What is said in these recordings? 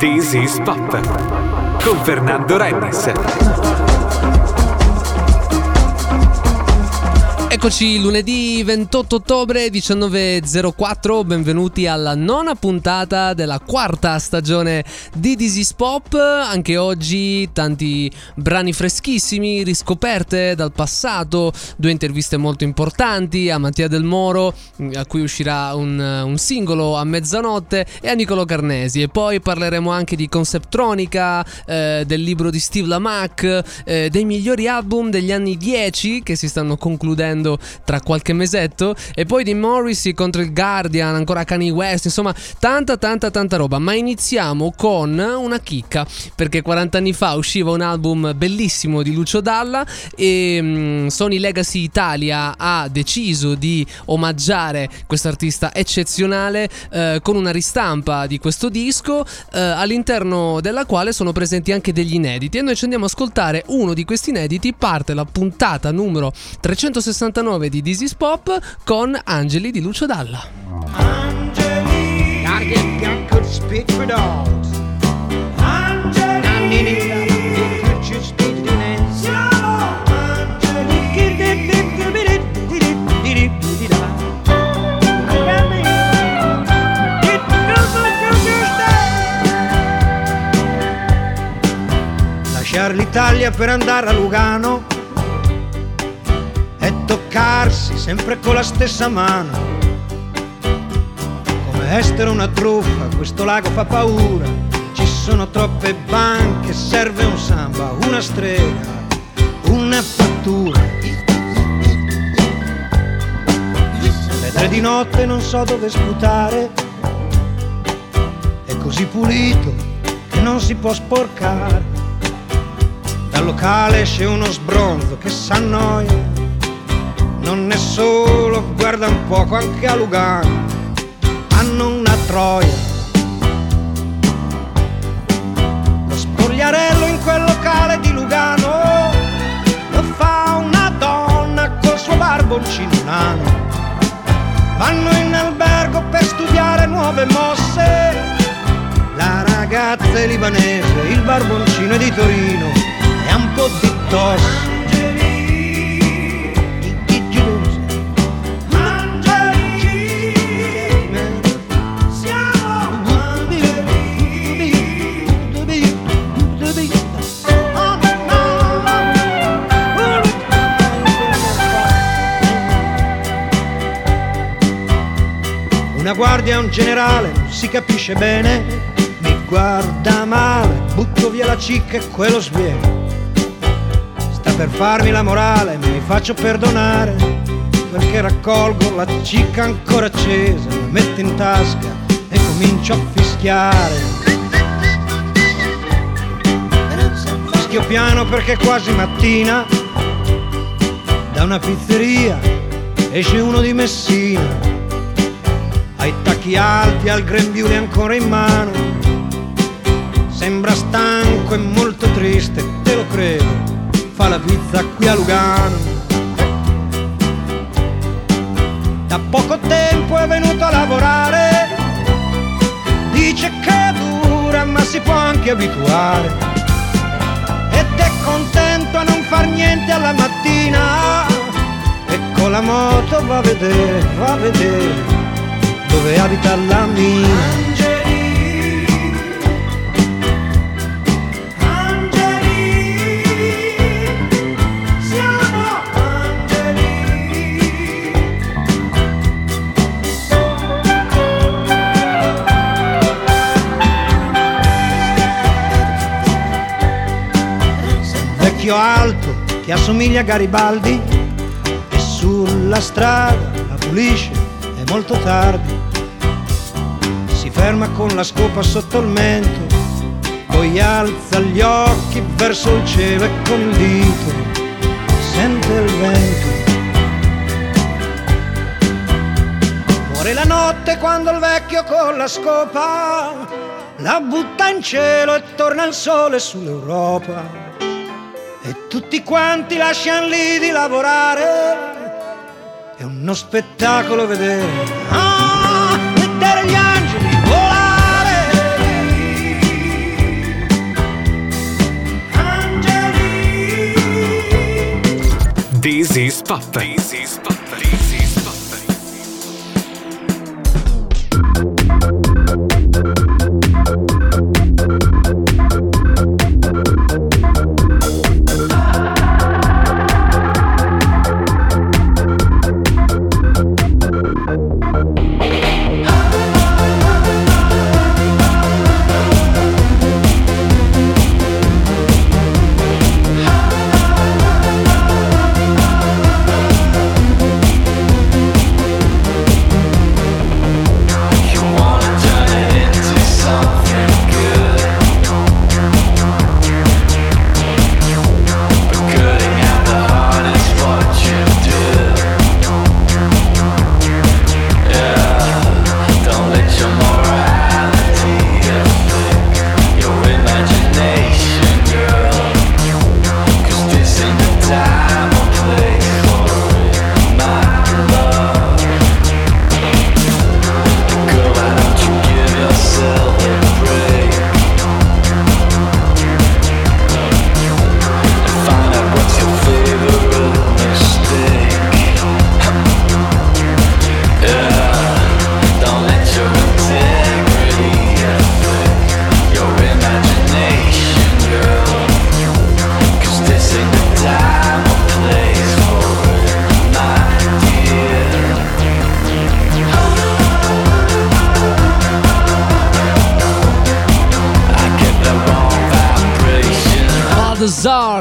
This is Pop con Fernando Rennes. Eccoci lunedì 28 ottobre 19.04, benvenuti alla nona puntata della quarta stagione di This Pop. Anche oggi tanti brani freschissimi, riscoperte dal passato, due interviste molto importanti a Mattia Del Moro, a cui uscirà un, un singolo a mezzanotte, e a Nicolo Carnesi. E poi parleremo anche di Conceptronica, eh, del libro di Steve Lamac, eh, dei migliori album degli anni 10 che si stanno concludendo uscendo tra qualche mesetto. E poi di Morrissey contro il Guardian, ancora Kanye West, insomma, tanta, tanta, tanta roba. Ma iniziamo con una chicca, perché 40 anni fa usciva un album bellissimo di Lucio Dalla e um, Sony Legacy Italia ha deciso di omaggiare questo artista eccezionale uh, con una ristampa di questo disco uh, all'interno della quale sono presenti anche degli inediti e noi ci andiamo a ascoltare uno di questi inediti parte la puntata numero 369 99 di This Pop con Angeli di Lucio Dalla. Angeli, Lasciare l'Italia per andare a Lugano toccarsi sempre con la stessa mano. Come essere una truffa, questo lago fa paura. Ci sono troppe banche, serve un samba, una strega, una fattura. Le tre di notte non so dove sputare. È così pulito che non si può sporcare. Dal locale esce uno sbronzo che s'annoia non è solo, guarda un poco anche a Lugano, hanno una troia. Lo spogliarello in quel locale di Lugano lo fa una donna col suo barboncino nano. Vanno in albergo per studiare nuove mosse. La ragazza è libanese, il barboncino è di Torino e ha un po' di tosse. Guardia un generale, si capisce bene, mi guarda male, butto via la cicca e quello sviene. Sta per farmi la morale, mi faccio perdonare, perché raccolgo la cicca ancora accesa, la metto in tasca e comincio a fischiare. Fischio piano perché è quasi mattina, da una pizzeria esce uno di Messina ai tacchi alti, al grembiule ancora in mano. Sembra stanco e molto triste, te lo credo, fa la pizza qui a Lugano. Da poco tempo è venuto a lavorare, dice che dura ma si può anche abituare. Ed è contento a non far niente alla mattina e con la moto va a vedere, va a vedere dove abita la mia. Angeli, angeli, siamo angeli. Vecchio alto che assomiglia a Garibaldi e sulla strada la pulisce, è molto tardi ferma con la scopa sotto il mento, poi alza gli occhi verso il cielo e con il dito sente il vento. Muore la notte quando il vecchio con la scopa la butta in cielo e torna il sole sull'Europa. E tutti quanti lasciano lì di lavorare. È uno spettacolo vedere. This is Puff.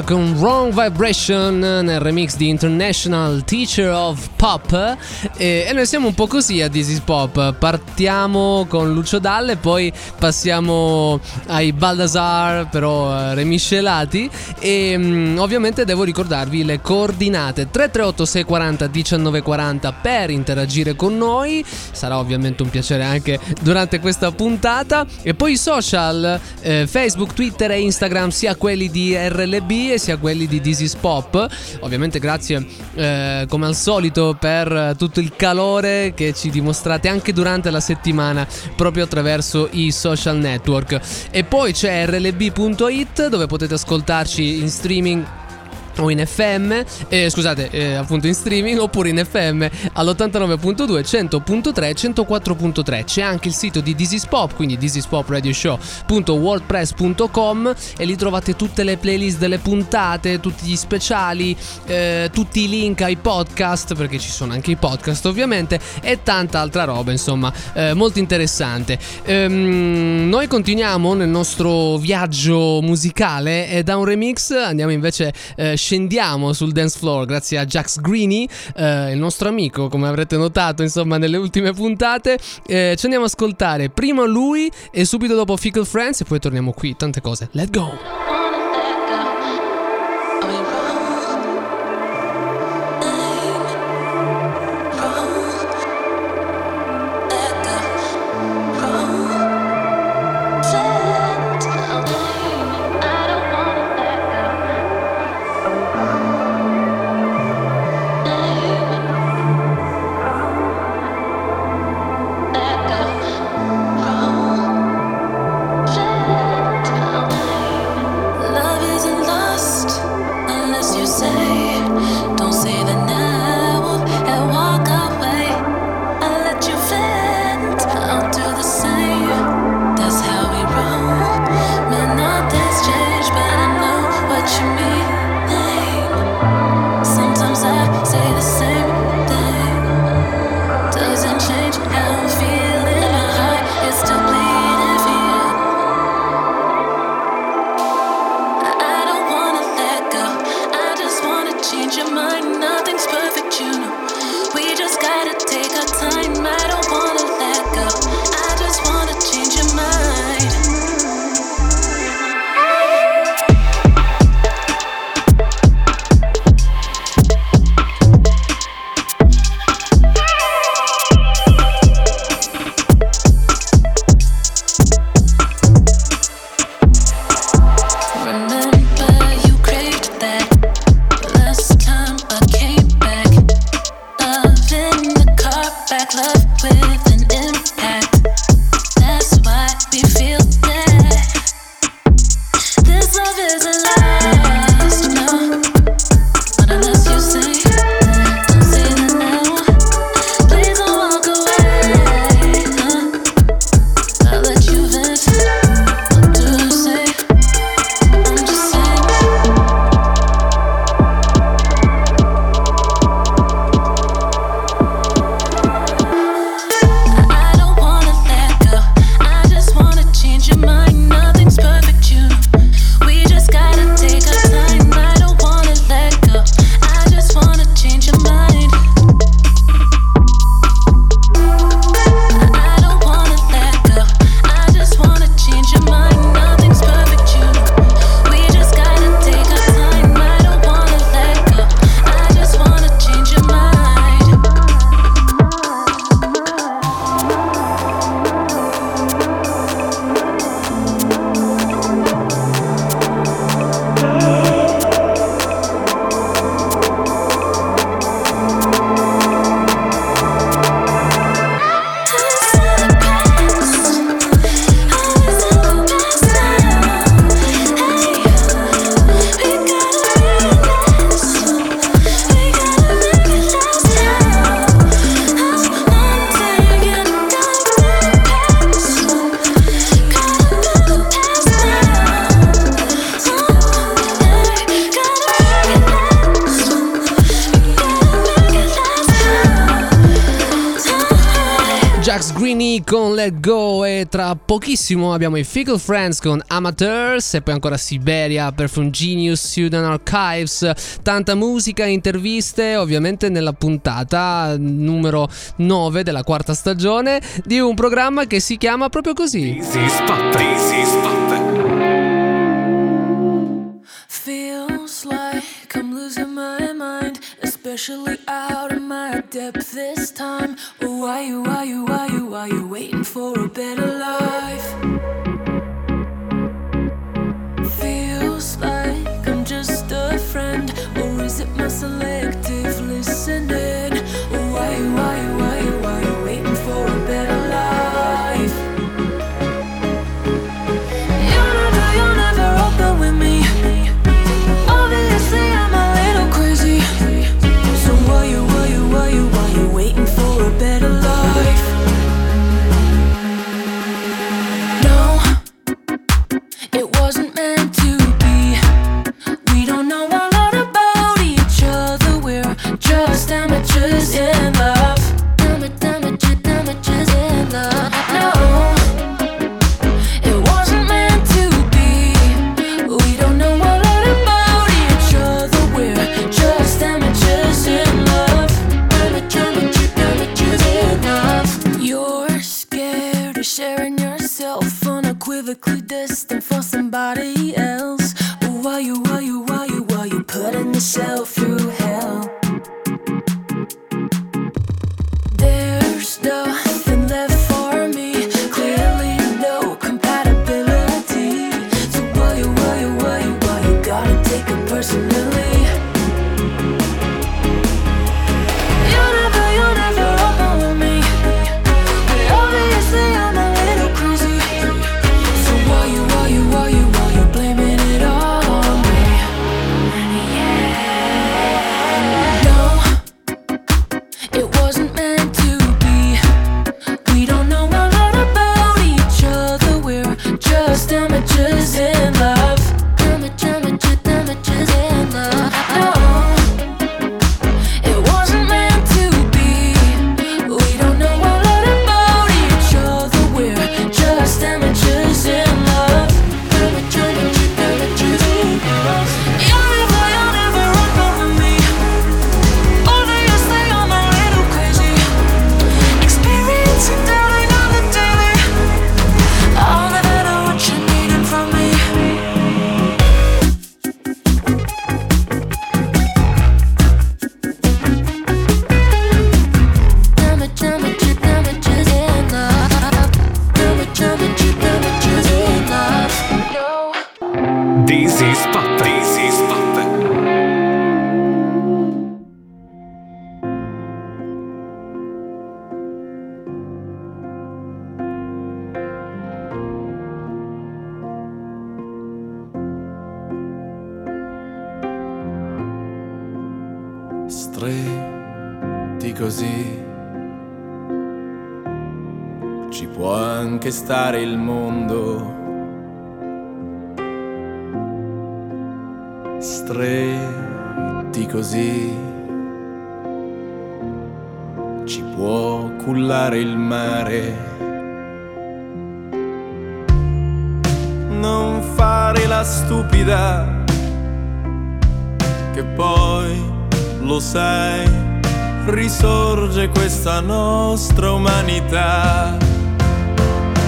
Balthazar con Wrong Vibration nel remix di International Teacher of Pop. E, e noi siamo un po' così a This is Pop. Partiamo con Lucio Dalle poi passiamo ai Balthazar però eh, remiscelati. E mm, ovviamente devo ricordarvi le coordinate. 338 640 1940 per interagire con noi. Sarà ovviamente un piacere anche durante questa puntata. E poi i social eh, Facebook, Twitter e Instagram sia quelli di RLB sia quelli di This is Pop. Ovviamente grazie eh, come al solito per tutto il calore che ci dimostrate anche durante la settimana proprio attraverso i social network. E poi c'è rlb.it dove potete ascoltarci in streaming o in FM, eh, scusate, eh, appunto in streaming oppure in FM all'89.2, 100.3, 104.3. C'è anche il sito di This is Pop, quindi thisispopradioshow.wordpress.com e lì trovate tutte le playlist delle puntate, tutti gli speciali, eh, tutti i link ai podcast, perché ci sono anche i podcast ovviamente, e tanta altra roba, insomma, eh, molto interessante. Ehm, noi continuiamo nel nostro viaggio musicale e da un remix andiamo invece eh, scendiamo sul dance floor grazie a Jax Greeny, eh, il nostro amico, come avrete notato, insomma, nelle ultime puntate. Eh, ci andiamo ad ascoltare prima lui e subito dopo Fickle Friends e poi torniamo qui. Tante cose. Let's go! Benissimo, abbiamo i Fickle Friends con Amateurs e poi ancora Siberia per Fungenius Sudan Archives. Tanta musica, interviste, ovviamente nella puntata numero 9 della quarta stagione di un programma che si chiama proprio così. Easy Spot, Easy Spot. vita.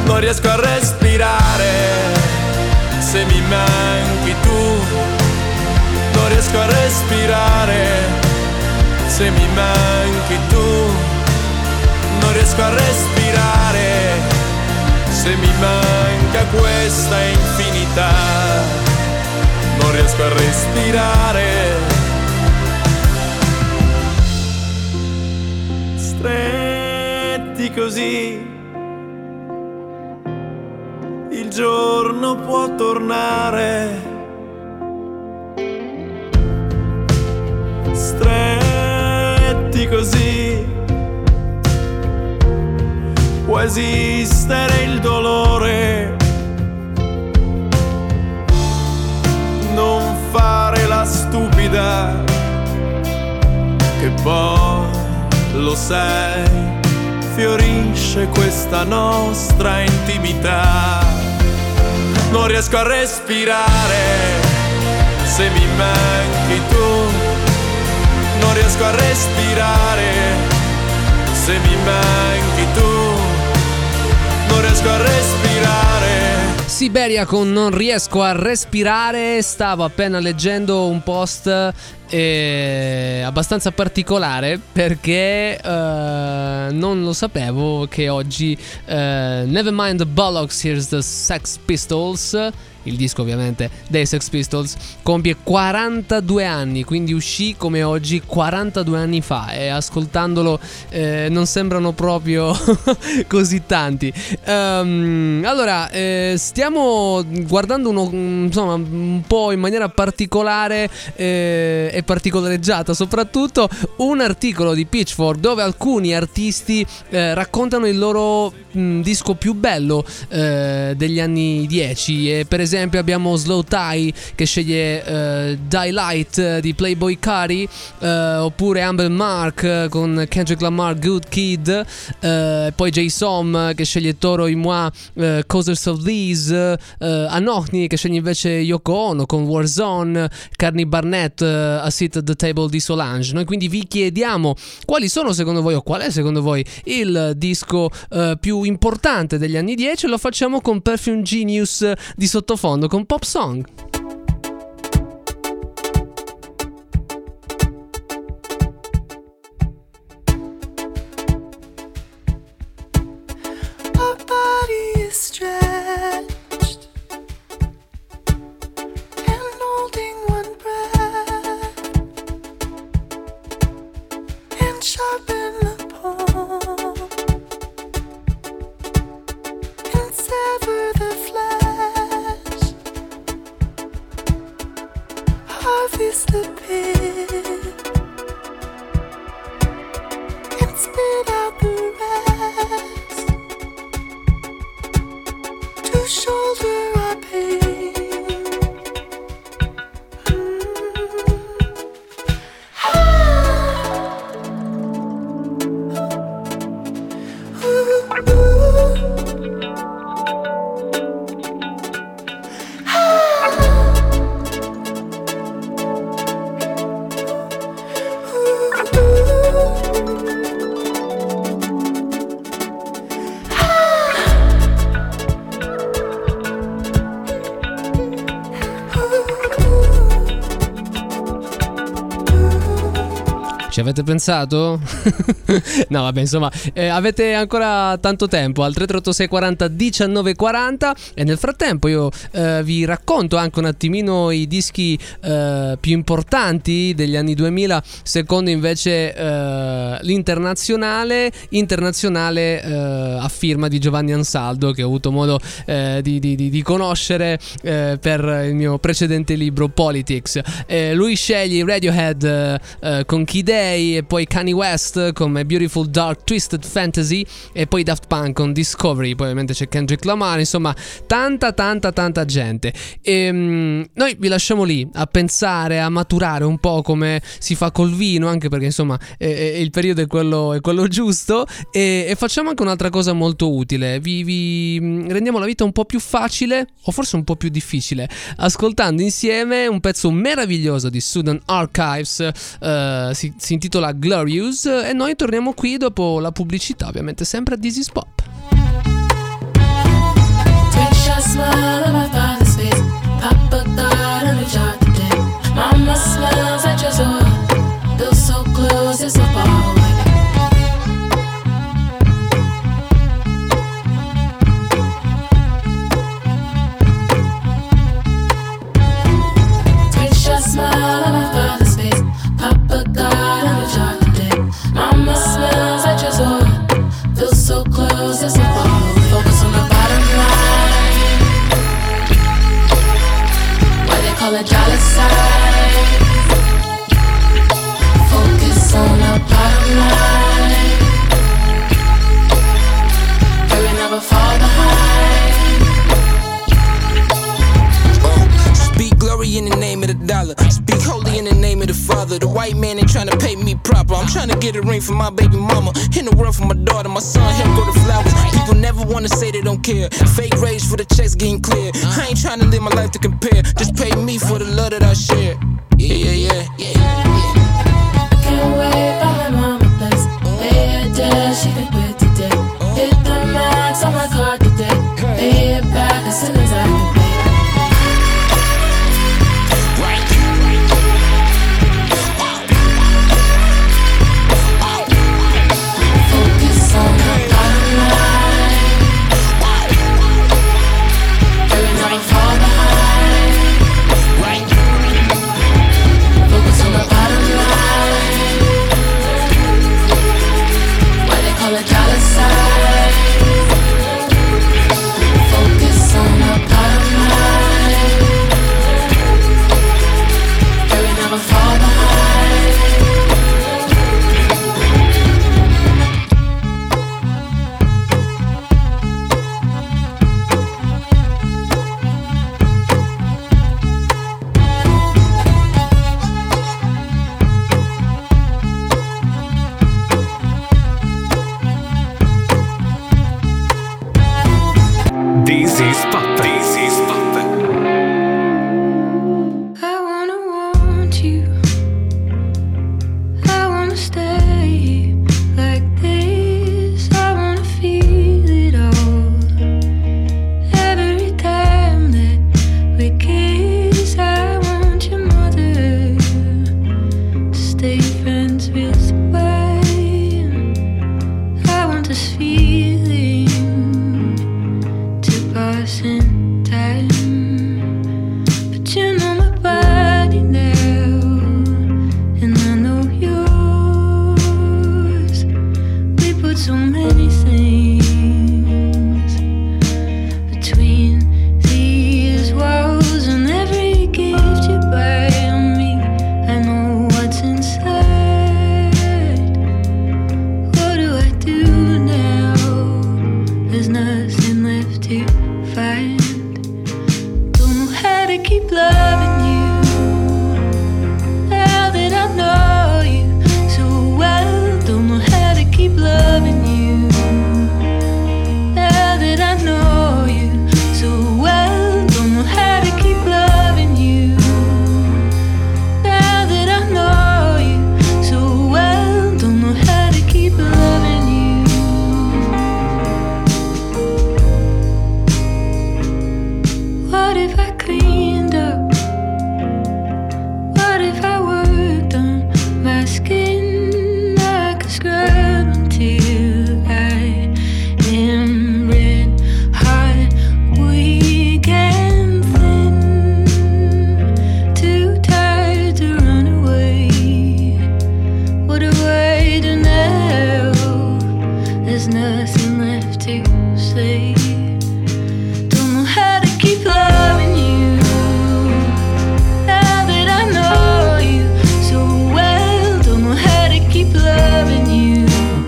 Non riesco a respirare se mi manchi tu. Non riesco a respirare se mi manchi tu. Non riesco a respirare se mi manca questa infinità. Non riesco a respirare. strength così, il giorno può tornare. Stretti così, può esistere il dolore. Non fare la stupida, che poi lo sai fiorisce questa nostra intimità. Non riesco a respirare se mi manchi tu. Non riesco a respirare se mi manchi tu. Non riesco a respirare. Siberia con Non riesco a respirare. Stavo appena leggendo un post eh, abbastanza particolare perché eh, non lo sapevo che oggi eh, Nevermind the Bollocks, Here's the Sex Pistols il disco ovviamente dei Sex Pistols, compie 42 anni, quindi uscì come oggi 42 anni fa e ascoltandolo eh, non sembrano proprio così tanti. Um, allora, eh, stiamo guardando uno, insomma, un po' in maniera particolare eh, e particolareggiata soprattutto un articolo di Pitchfork dove alcuni artisti eh, raccontano il loro mh, disco più bello eh, degli anni 10 e per esempio esempio abbiamo Slow Tie che sceglie uh, Die Light di Playboy Cari uh, oppure Amber Mark eh, con Kendrick Lamar Good Kid uh, poi Jay Som che sceglie Toro i Moi uh, Causers of These Anohni che sceglie invece Yoko Ono con Warzone Carney Barnett A Sit at the Table di Solange. Noi quindi vi chiediamo quali sono secondo voi o qual è secondo voi il disco più importante degli anni 10 lo facciamo con Perfume Genius di sottofondo sottofondo con Pop Song. Harvest the pit and Pensato? no, vabbè, insomma, eh, avete ancora tanto tempo al 336 40 19 40 e nel frattempo io eh, vi racconto anche un attimino i dischi eh, più importanti degli anni 2000 secondo invece eh, l'internazionale, internazionale eh, a firma di Giovanni Ansaldo che ho avuto modo eh, di, di- di- conoscere per il mio precedente libro Politics. Lui sceglie Radiohead con Key Day e poi Kanye West con My Beautiful Dark Twisted Fantasy e poi Daft Punk con Discovery, poi ovviamente c'è Kendrick Lamar, insomma tanta tanta tanta gente. E, mm, noi vi lasciamo lì a pensare, a maturare un po' come si fa col vino, anche perché insomma eh, il periodo è quello, è quello giusto e, e facciamo anche un'altra cosa molto utile, vi, vi, mm, rendiamo la vita un po' più facile o forse un po' più difficile, ascoltando insieme un pezzo meraviglioso di Sudan Archives, eh, si, si intitola Glorious e noi torniamo qui dopo la pubblicità, ovviamente sempre a This is Pop. Twin shot Speak glory in the name of the holy father. The white man ain't trying to pay me proper. I'm trying to get a ring for my baby mama. In the world for my daughter, my son, him go to flowers. People never wanna say they don't care. Fake rage for the checks getting clear. I ain't trying to live my life to compare. Just pay me for the love that I share. Yeah, yeah, yeah, yeah, yeah. Can't wait my mama place. Debt, she can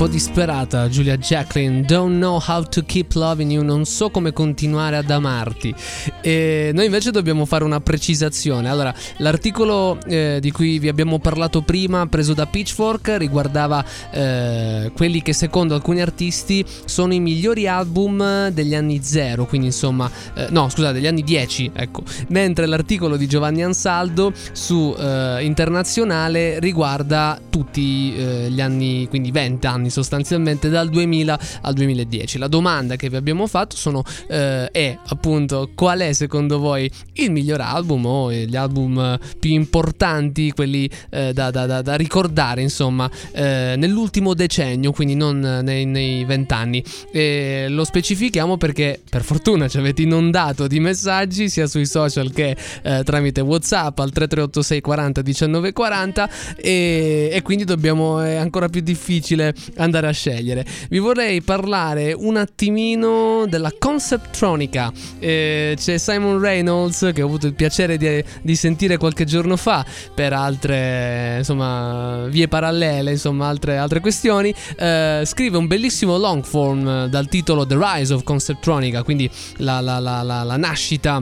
po' disperata Giulia Jacqueline, don't know how to keep loving you, non so come continuare ad amarti. E noi invece dobbiamo fare una precisazione. Allora, l'articolo eh, di cui vi abbiamo parlato prima, preso da Pitchfork, riguardava eh, quelli che secondo alcuni artisti sono i migliori album degli anni zero, quindi insomma, eh, no scusate, degli anni 10, ecco. Mentre l'articolo di Giovanni Ansaldo su eh, Internazionale riguarda tutti eh, gli anni, quindi 20 anni sostanzialmente dal 2000 al 2010. La domanda che vi abbiamo fatto sono, eh, è appunto qual è secondo voi il miglior album o gli album eh, più importanti, quelli eh, da, da- da- da ricordare insomma eh, nell'ultimo decennio, quindi non nei, nei 20 anni. E lo specifichiamo perché per fortuna ci avete inondato di messaggi sia sui social che eh, tramite Whatsapp al 3386 40 19 40 e, e quindi dobbiamo è ancora più difficile andare a scegliere. Vi vorrei parlare un attimino della Conceptronica. Eh, c'è Simon Reynolds che ho avuto il piacere di, di sentire qualche giorno fa per altre insomma vie parallele, insomma altre, altre questioni. Eh, scrive un bellissimo long form eh, dal titolo The Rise of Conceptronica, quindi la, la- la- la- la nascita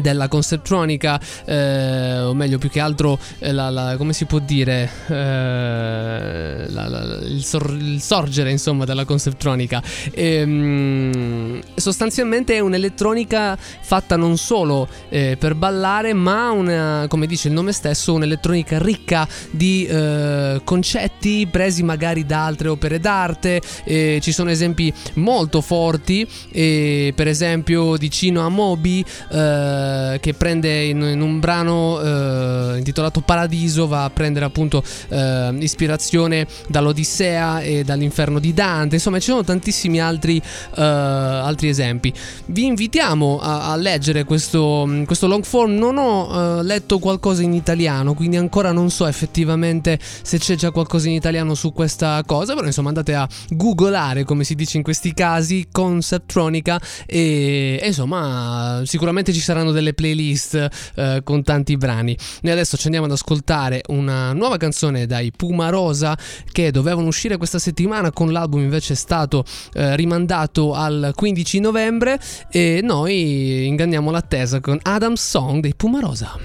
della conceptronica eh, o meglio più che altro eh, la, la- come si può dire eh, la- il, sor- il sorgere insomma della conceptronica. Ehm, sostanzialmente è un'elettronica fatta non solo eh, per ballare ma una, come dice il nome stesso un'elettronica ricca di eh, concetti presi magari da altre opere d'arte. Ci sono esempi molto forti per esempio di Cino Amobi eh, che prende in, in un brano eh, intitolato Paradiso va a prendere appunto eh, ispirazione dall'Odissea e dall'inferno di Dante. Insomma ci sono tantissimi altri, eh, altri esempi. Vi invitiamo a, a leggere questo, questo long form. Non ho eh, letto qualcosa in italiano quindi ancora non so effettivamente se c'è già qualcosa in italiano su questa cosa però insomma andate a googolare come si dice in questi casi Conceptronica e, e insomma sicuramente ci saranno delle playlist eh, con tanti brani. Noi adesso ci andiamo ad ascoltare una nuova canzone dai Puma Rosa che dovevano uscire questa settimana con l'album invece è stato eh, rimandato al 15 novembre. E noi inganniamo l'attesa con Adam Song dei Puma Rosa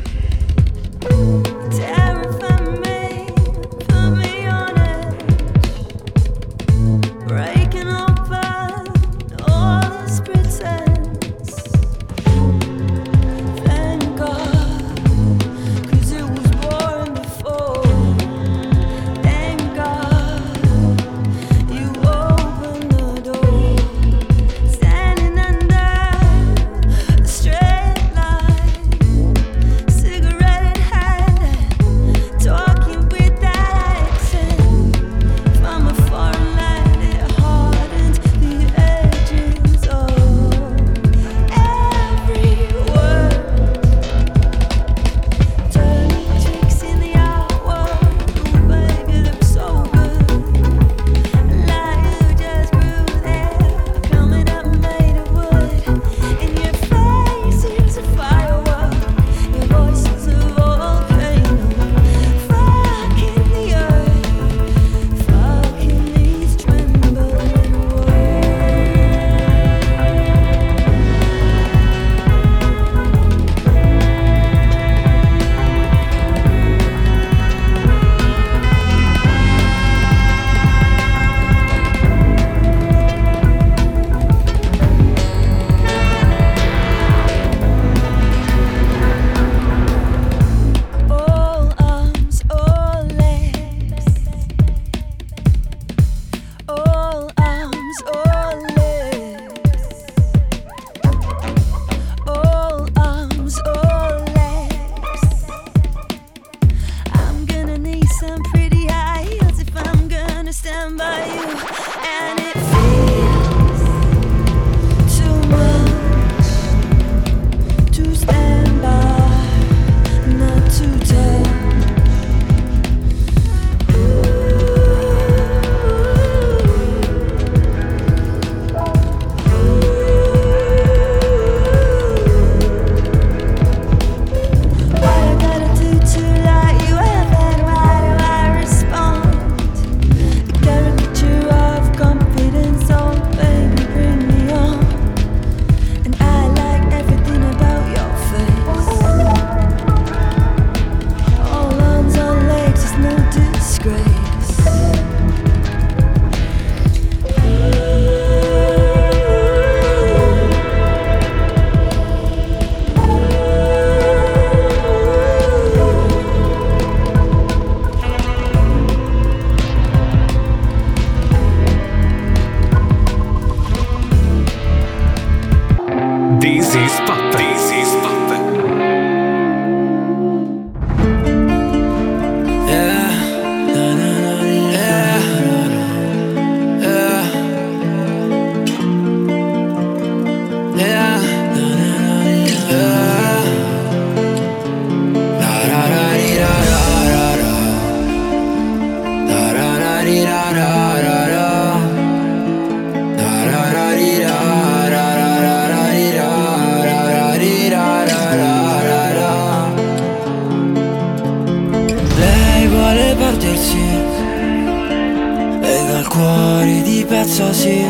cuore di pezzo sì.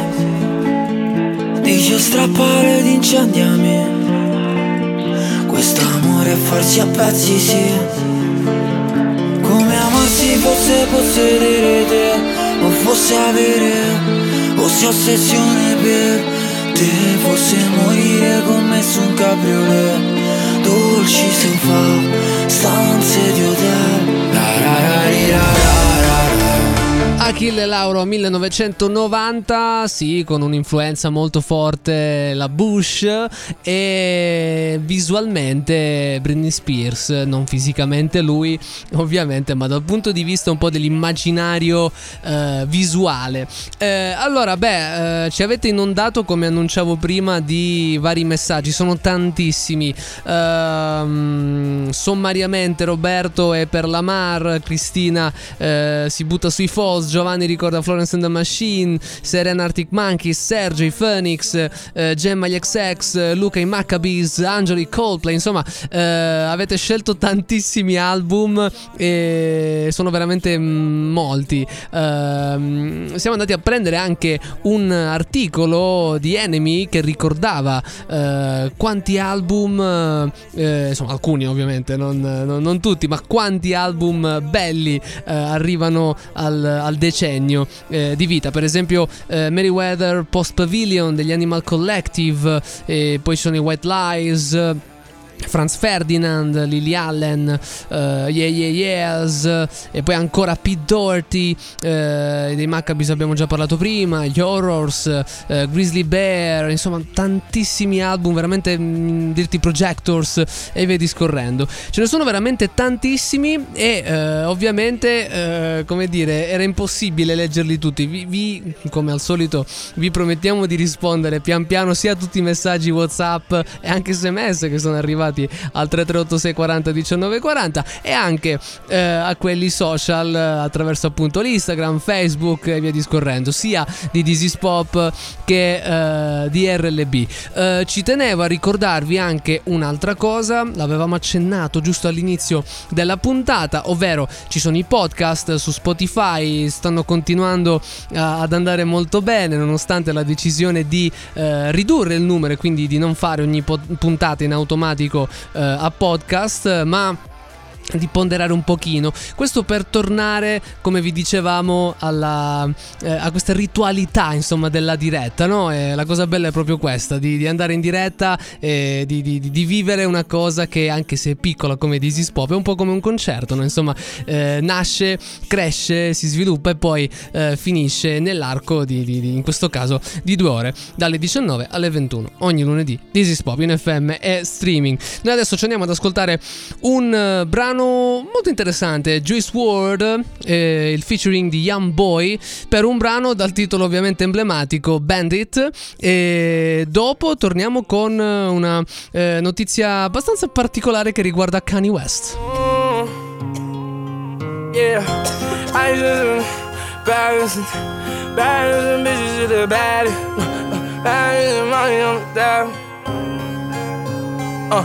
Dice strappare ed incendiami. Farsi a pezzi sì. Come amarsi fosse possedere te O fosse avere Fosse ossessione per te Fosse morire con me su un cabriolet. Dolci sofà Stanze di hotel. La ra ra ri ra ra. Achille Lauro 1990, sì, con un'influenza molto forte la Bush e visualmente Britney Spears, non fisicamente lui ovviamente, ma dal punto di vista un po' dell'immaginario eh, visuale. Eh, allora, beh, eh, ci avete inondato come annunciavo prima di vari messaggi, sono tantissimi. Ehm, sommariamente Roberto è per la Mar, Cristina eh, si butta sui Falls, Giovanni ricorda Florence and the Machine, Serena Arctic Monkeys, i Phoenix, eh, Gemma gli XX, Luca i Maccabees, Angelo i Coldplay, insomma eh, avete scelto tantissimi album e sono veramente mm, molti. Ehm, siamo andati a prendere anche un articolo di Enemy che ricordava eh, quanti album, eh, insomma alcuni ovviamente, non, non- non tutti, ma quanti album belli eh, arrivano al, al decennio eh, di vita. Per esempio eh, Meriwether Post Pavilion degli Animal Collective, e poi ci sono i White Lies. Franz Ferdinand, Lily Allen, eh, Yeah Yeah Yeahs e poi ancora Pete Doherty, eh, dei Maccabees abbiamo già parlato prima, gli Horrors, eh, Grizzly Bear, insomma tantissimi album, veramente mm, dirti Projectors e via discorrendo. Ce ne sono veramente tantissimi e eh, ovviamente, come dire, era impossibile leggerli tutti. Vi, vi, come al solito, vi promettiamo di rispondere pian piano sia a tutti i messaggi WhatsApp e anche sms che sono arrivati al 338 640 1940 e anche eh, a quelli social eh, attraverso appunto l'Instagram, Facebook e via discorrendo, sia di Dizzy Pop che eh, di RLB. Eh, ci tenevo a ricordarvi anche un'altra cosa, l'avevamo accennato giusto all'inizio della puntata, ovvero ci sono i podcast su Spotify, stanno continuando eh, ad andare molto bene nonostante la decisione di eh, ridurre il numero e quindi di non fare ogni po- puntata in automatico eh, a podcast, ma di ponderare un pochino questo per tornare come vi dicevamo alla, eh, a questa ritualità insomma della diretta no? E la cosa bella è proprio questa di, di andare in diretta e di, di- di- vivere una cosa che anche se è piccola come Dizzy Pop è un po' come un concerto no? insomma eh, nasce cresce si sviluppa e poi eh, finisce nell'arco di, in questo caso di due ore dalle 19 alle 21 ogni lunedì Dizzy Pop in FM e streaming noi adesso ci andiamo ad ascoltare un eh, brano molto interessante, Juice WRLD, eh, il featuring di Young Boy, per un brano dal titolo ovviamente emblematico Bandit. E dopo torniamo con eh, una eh, notizia abbastanza particolare che riguarda Kanye West. Uh,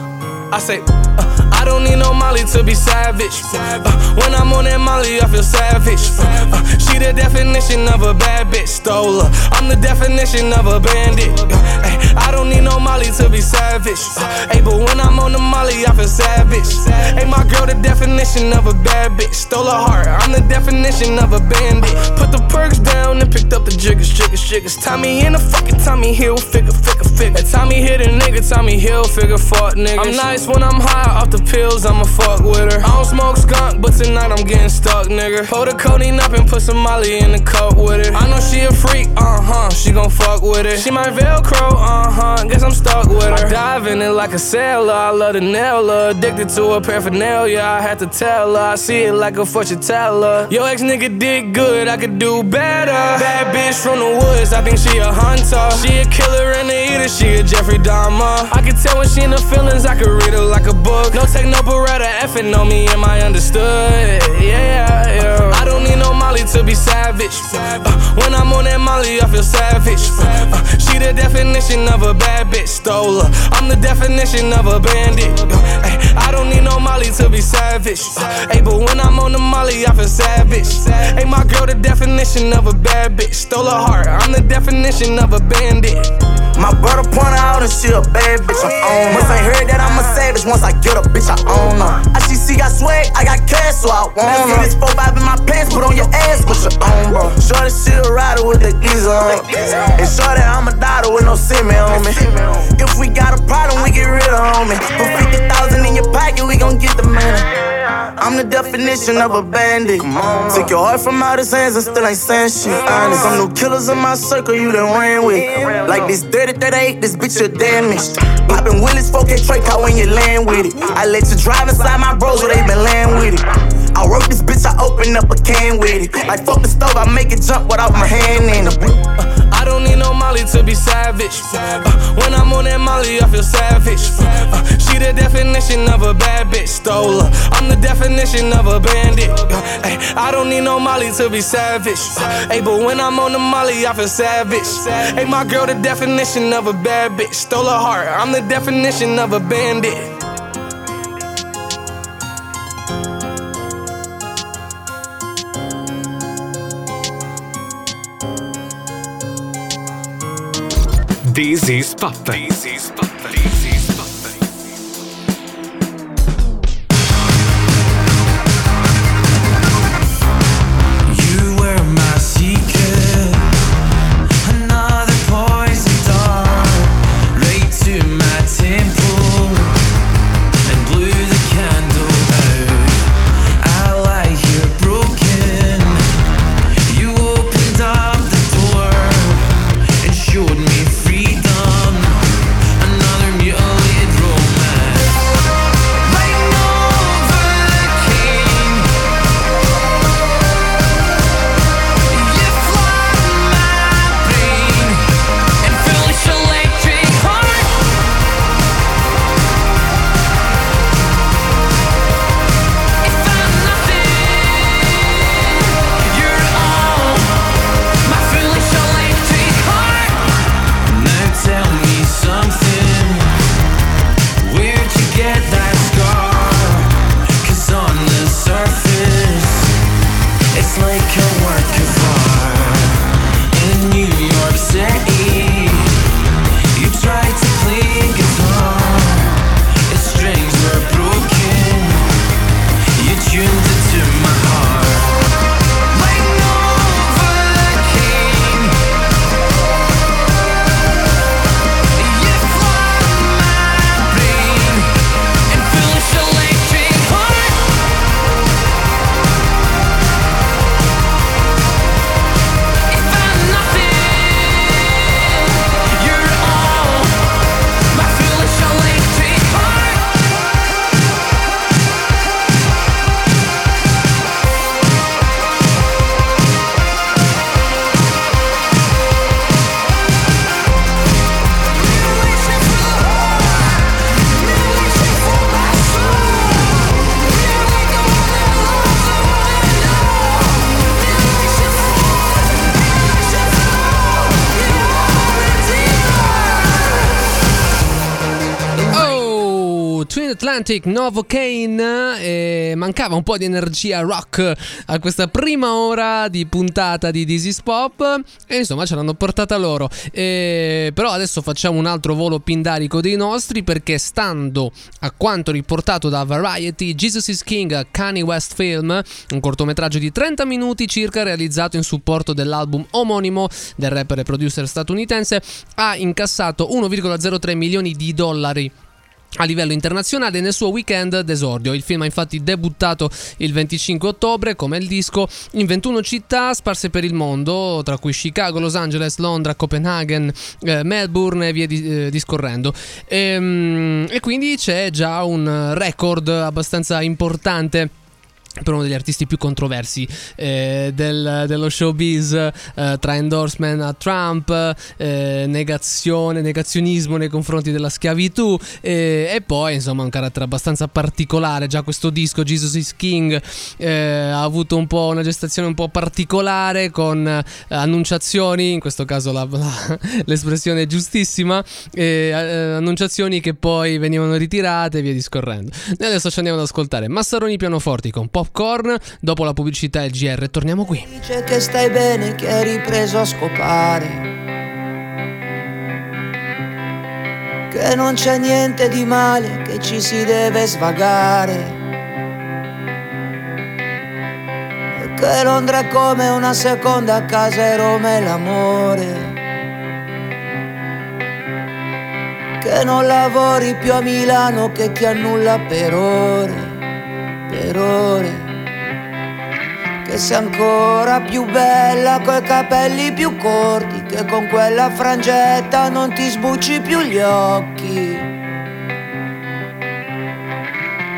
I say, uh, I don't need no Molly to be savage. Uh, when I'm on that Molly, I feel savage. Uh, she the definition of a bad bitch, stole her. I'm the definition of a bandit. Uh, ay, I don't need no Molly to be savage. Uh, but when I'm on the Molly, I feel savage. Hey, my girl, the definition of a bad bitch, stole her heart. I'm the definition of a bandit. Put the perks down and picked up the jiggers, jiggers, jiggers. Tommy in the fucking Tommy Hill, figure, figure, figure. Tommy hit a nigga, Tommy Hill, figure, fuck niggas. I'm nice when I'm high off the pills, I'ma fuck with her. I don't smoke skunk, but tonight I'm getting stuck, nigga. Pull the codeine up and put some Molly in the cup with it. I know she a freak, uh huh, she gon' fuck with it. She my Velcro, uh huh, guess I'm stuck with her. I in it like a sailor, I love the nail her. Addicted to her paraphernalia, I had to tell her. I see it like a fortune teller. Yo, ex nigga did good, I could do better. Bad bitch from the woods, I think she a hunter. She a killer and a eater, she a Jeffrey Dahmer. I can tell when she in the feelings, I could read her like a book. No take no beretta, effing on me, am I understood? Yeah, yeah. I don't need no Molly to be savage. Uh, when I'm on that Molly, I feel savage. Uh, she the definition of a bad bitch, stole her. I'm the definition of a bandit. Uh, ay, I don't need no Molly to be savage. Hey, but when I'm on the Molly, I feel savage. Hey, my girl, the definition of a bad bitch. Stole her heart, I'm the definition of a bandit. My brother point her out and she a bad bitch. I'm on. Must ain't heard that I'm a savage. Once I get a bitch, I own her. I see, see, got swag, I got cash, so I want her. See this 4 5 in my pants, put on your ass, put your own, bro. Shorty, she a rider with the geezer on. And shorty, I'm a daughter with no semen on me. If we got a problem, we get rid of homie. Put 50,000 in your pocket, we gon' get the money. I'm the definition of a bandit. Took your heart from out his hands and still ain't saying shit. Honest, some new killers in my circle you done ran with. Like this 30, 38, this bitch you damaged. Poppin' Willis, 4K Trey car when you land with it. I let you drive inside my bros where they been land with it. I work this bitch, I open up a can with it. Like fuck the stove, I make it jump without my hand in it. I don't need no Molly to be savage. Uh, when I'm on that Molly, I feel savage. Uh, she the definition of a bad bitch. Stole her. I'm the definition of a bandit. Uh, ay, I don't need no Molly to be savage. Uh, hey, but when I'm on the Molly, I feel savage. Hey, my girl, the definition of a bad bitch. Stole her heart. I'm the definition of a bandit. This is Pop. This is Pop. This is Pop. Twin Atlantic, Novocaine. E mancava un po' di energia rock a questa prima ora di puntata di is Pop. E insomma ce l'hanno portata loro. E, però adesso facciamo un altro volo pindarico dei nostri perché stando a quanto riportato da Variety, Jesus is King, Kanye West Film, un cortometraggio di 30 minuti circa realizzato in supporto dell'album omonimo del rapper e producer statunitense, ha incassato 1,03 milioni di dollari a livello internazionale nel suo weekend d'esordio. Il film ha infatti debuttato il 25 ottobre come il disco in 21 città sparse per il mondo, tra cui Chicago, Los Angeles, Londra, Copenaghen, eh, Melbourne e via di- eh, discorrendo. Ehm, E, quindi c'è già un record abbastanza importante per uno degli artisti più controversi eh, del- dello showbiz eh, tra endorsement a Trump, eh, negazione, negazionismo nei confronti della schiavitù e poi insomma un carattere abbastanza particolare. Già questo disco Jesus is King eh, ha avuto un po' una gestazione un po' particolare con eh, annunciazioni, in questo caso la- la- l'espressione è giustissima, eh, annunciazioni che poi venivano ritirate e via discorrendo. Noi adesso ci andiamo ad ascoltare Massaroni pianoforti con Popcorn, dopo la pubblicità e il GR torniamo qui. Dice che stai bene, che hai ripreso a scopare. Che non c'è niente di male, che ci si deve svagare. Che Londra è come una seconda casa e Roma è l'amore. Che non lavori più a Milano, che ti annulla per ore, per ore che sei ancora più bella coi capelli più corti, che con quella frangetta non ti sbucci più gli occhi.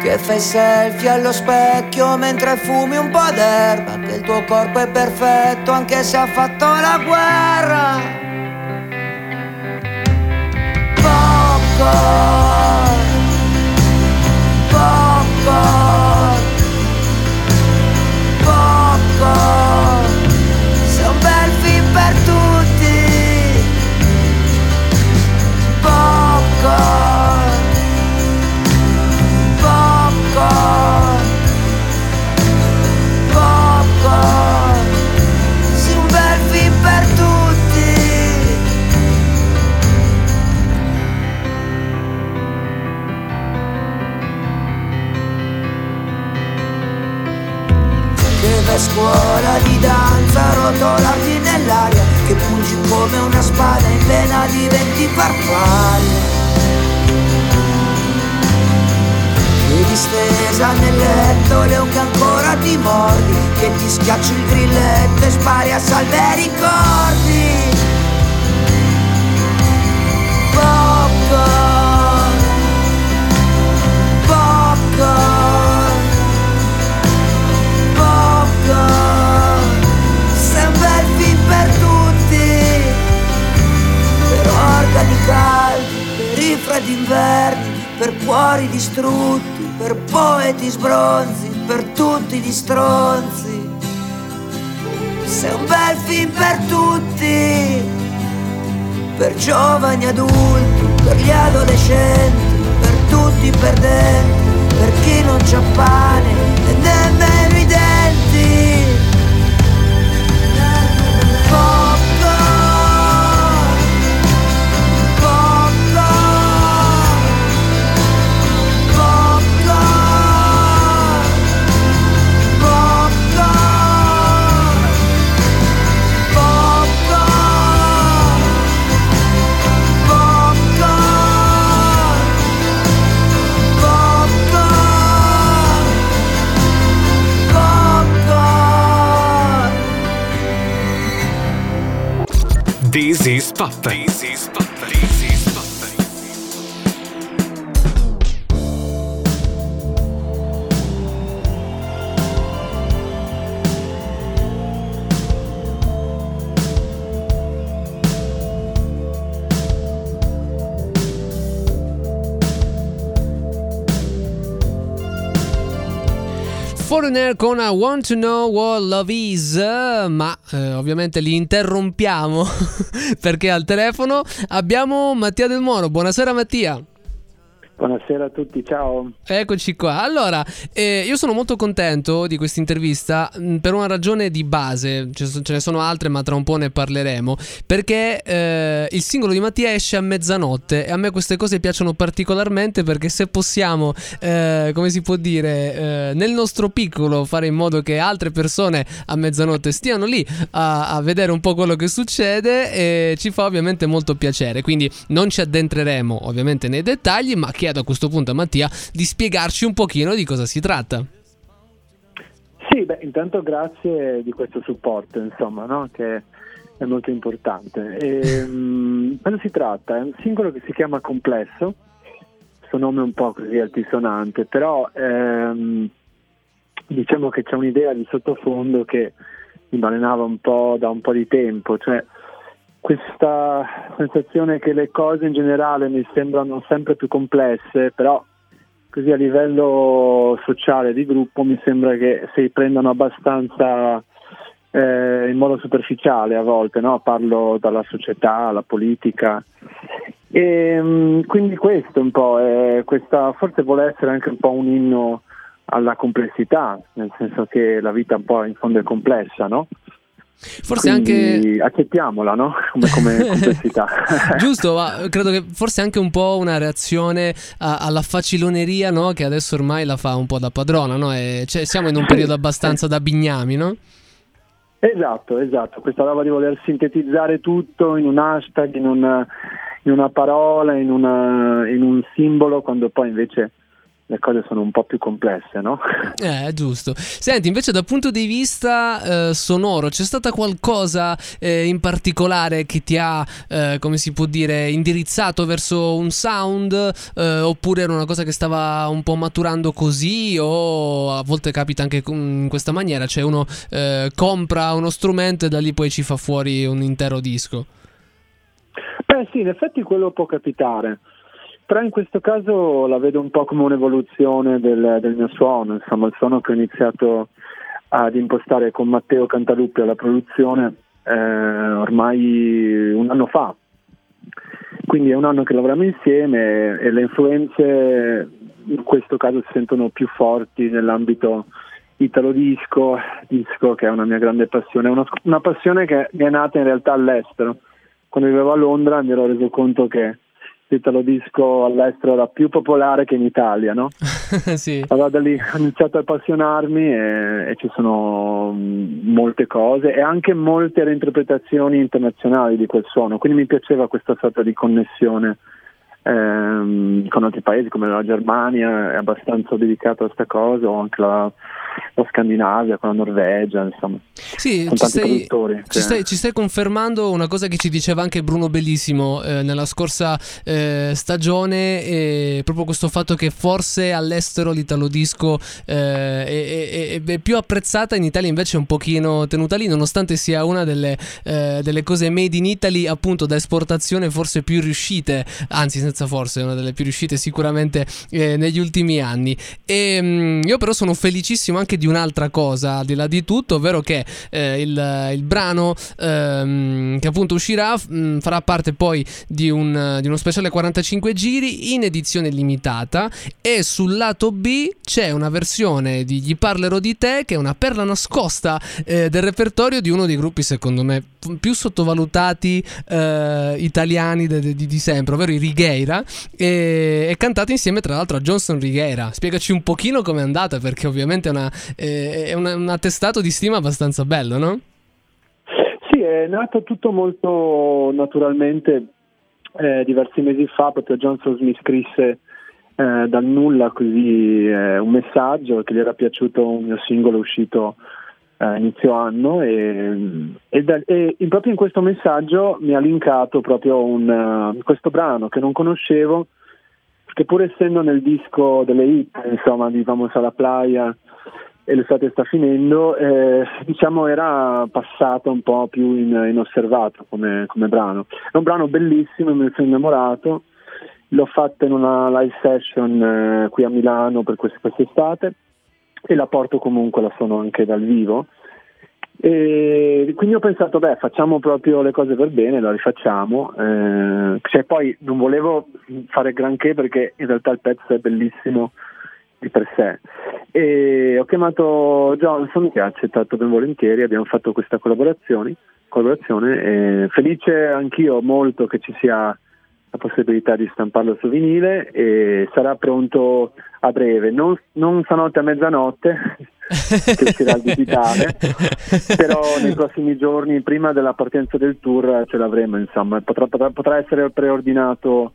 Che fai selfie allo specchio mentre fumi un po' d'erba, che il tuo corpo è perfetto anche se ha fatto la guerra. Popcorn, scuola di danza rotolarti nell'aria che pungi come una spada in vena diventi farfalla che distesa nel letto le unghie ancora ti mordi che ti schiacci il grilletto e spari a salve ricordi. Popcorn Per organi caldi, per i freddi inverni Per cuori distrutti, per poeti sbronzi Per tutti gli stronzi Sei un bel film per tutti Per giovani adulti, per gli adolescenti Per tutti i perdenti per chi non c'ha pane e nemmeno i denti. This Foreigner con I Want to Know What Love Is, ma eh, ovviamente li interrompiamo perché al telefono abbiamo Mattia Del Moro. Buonasera Mattia. Buonasera a tutti, ciao. Eccoci qua. Allora, eh, io sono molto contento di questa intervista mh, per una ragione di base, ce, ne sono altre ma tra un po' ne parleremo, perché eh, il singolo di Mattia esce a mezzanotte e a me queste cose piacciono particolarmente perché se possiamo, eh, come si può dire, eh, nel nostro piccolo fare in modo che altre persone a mezzanotte stiano lì a, a vedere un po' quello che succede, eh, ci fa ovviamente molto piacere. Quindi non ci addentreremo ovviamente nei dettagli, ma chiedo a questo punto a Mattia di spiegarci un pochino di cosa si tratta. Sì, beh, intanto grazie di questo supporto, insomma, no? che è molto importante. E, mm, cosa si tratta? È un singolo che si chiama Complesso, suo nome è un po' così altisonante, però ehm, diciamo che c'è un'idea di sottofondo che mi balenava un po' da un po' di tempo, cioè questa sensazione che le cose in generale mi sembrano sempre più complesse, però così a livello sociale di gruppo mi sembra che si prendano abbastanza eh, in modo superficiale a volte, no? parlo dalla società alla politica. E, mm, quindi questo un po', è questa, forse vuole essere anche un po' un inno alla complessità, nel senso che la vita un po' in fondo è complessa, no? Forse Quindi accettiamola, no? Come, come complessità. Giusto, ma credo che forse anche un po' una reazione a- alla faciloneria, no? Che adesso ormai la fa un po' da padrona, no? Cioè, siamo in un periodo abbastanza da bignami, no? Esatto, esatto, questa roba di voler sintetizzare tutto in un hashtag, in una, in una parola, in, una- in un simbolo, quando poi invece le cose sono un po' più complesse, no? Eh, giusto. Senti, invece dal punto di vista eh, sonoro, c'è stata qualcosa eh, in particolare che ti ha, eh, come si può dire, indirizzato verso un sound? eh, oppure era una cosa che stava un po' maturando così? O a volte capita anche in questa maniera, cioè uno eh, compra uno strumento e da lì poi ci fa fuori un intero disco? Beh sì, in effetti quello può capitare, però in questo caso la vedo un po' come un'evoluzione del, del mio suono, insomma il suono che ho iniziato ad impostare con Matteo Cantaluppi alla produzione eh, ormai un anno fa, quindi è un anno che lavoriamo insieme e le influenze in questo caso si sentono più forti nell'ambito italo disco, disco che è una mia grande passione, una, una passione che mi è nata in realtà all'estero. Quando vivevo a Londra mi ero reso conto che l'italo disco all'estero era più popolare che in Italia, no? sì. Allora da lì ho iniziato a appassionarmi e, e ci sono mm, molte cose e anche molte reinterpretazioni internazionali di quel suono, quindi mi piaceva questa sorta di connessione ehm, con altri paesi come la Germania, è abbastanza dedicato a questa cosa, o anche la, la Scandinavia, con la Norvegia, insomma. Sì, con ci tanti stai, ci, stai, ci stai confermando una cosa che ci diceva anche Bruno Bellissimo eh, nella scorsa eh, stagione, e proprio questo fatto che forse all'estero l'italo disco eh, è, è- è più apprezzata, in Italia invece è un pochino tenuta lì, nonostante sia una delle, eh, delle cose made in Italy appunto da esportazione forse più riuscite, anzi senza forse, è una delle più riuscite sicuramente eh, negli ultimi anni. E mm, io però sono felicissimo anche di un'altra cosa, al di là di tutto, ovvero che eh, il, il brano ehm, che appunto uscirà mm, farà parte poi di, un, di uno speciale 45 giri in edizione limitata e sul lato B c'è una versione di Gli parlerò di te che è una perla nascosta eh, del repertorio di uno dei gruppi secondo me più sottovalutati eh, italiani de- di, di sempre, ovvero i Righeira e, e cantato insieme tra l'altro a Johnson Righeira. Spiegaci un pochino com'è andata perché ovviamente è, una, eh, è una- un attestato di stima abbastanza bello, no? Sì, è nato tutto molto naturalmente eh, diversi mesi fa, proprio Johnson mi scrisse eh, dal nulla così eh, un messaggio che gli era piaciuto un mio singolo uscito eh, inizio anno e, e da- e proprio in questo messaggio mi ha linkato proprio un, eh, questo brano che non conoscevo perché pur essendo nel disco delle hit, insomma, di Vamos alla Playa e l'estate sta finendo, eh, diciamo era passato un po' più in- inosservato come, come brano. È un brano bellissimo, ne sono innamorato, l'ho fatto in una live session eh, qui a Milano per quest- quest'estate e la porto comunque, la suono anche dal vivo. E quindi ho pensato, beh, facciamo proprio le cose per bene, la rifacciamo. Eh, cioè, poi non volevo fare granché perché in realtà il pezzo è bellissimo di per sé. E ho chiamato Johnson che ha accettato ben volentieri, abbiamo fatto questa collaborazione. collaborazione felice anch'io molto che ci sia la possibilità di stamparlo su vinile e sarà pronto a breve, non, non stanotte a mezzanotte che uscirà il digitale, però nei prossimi giorni, prima della partenza del tour, ce l'avremo, insomma, potrà, potrà- potrà essere preordinato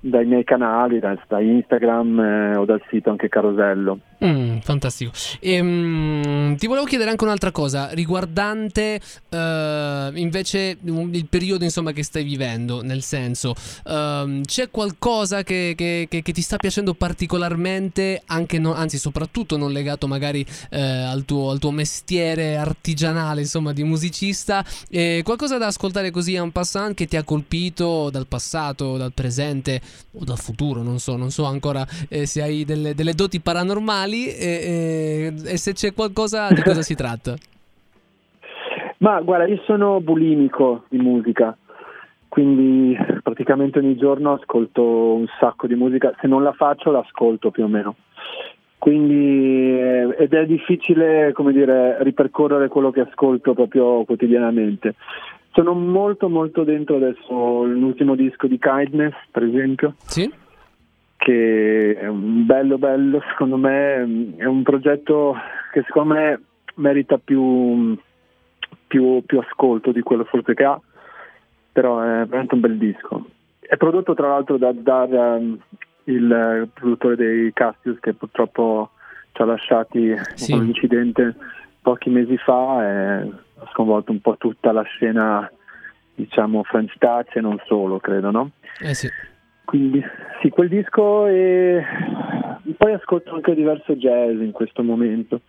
dai miei canali, da, da Instagram eh, o dal sito anche Carosello. Mm, fantastico. Ehm, ti volevo chiedere anche un'altra cosa riguardante eh, invece un- il periodo insomma, che stai vivendo, nel senso ehm, c'è qualcosa che, che- che- che ti sta piacendo particolarmente, no- anzi soprattutto non legato magari eh, al, tuo, al tuo mestiere artigianale insomma di musicista, Eh, qualcosa da ascoltare così en passant che ti ha colpito dal passato, dal presente o dal futuro, non so, non so ancora eh, se hai delle, delle doti paranormali e, e- e se c'è qualcosa di cosa si tratta. Ma guarda, io sono bulimico di musica, quindi praticamente ogni giorno ascolto un sacco di musica, se non la faccio l'ascolto più o meno. Quindi eh, ed è difficile, come dire, ripercorrere quello che ascolto proprio quotidianamente. Sono molto molto dentro adesso l'ultimo disco di Kindness, per esempio. Sì. Che è un bello bello, secondo me, è un progetto che secondo me merita più più, più ascolto di quello forse che ha, però è veramente un bel disco. È prodotto tra l'altro da, da, um, il produttore dei Castius che purtroppo ci ha lasciati Sì. un incidente pochi mesi fa e ha sconvolto un po' tutta la scena diciamo French Touch e non solo credo no? Eh sì. Quindi sì, quel disco e poi ascolto anche diverso jazz in questo momento.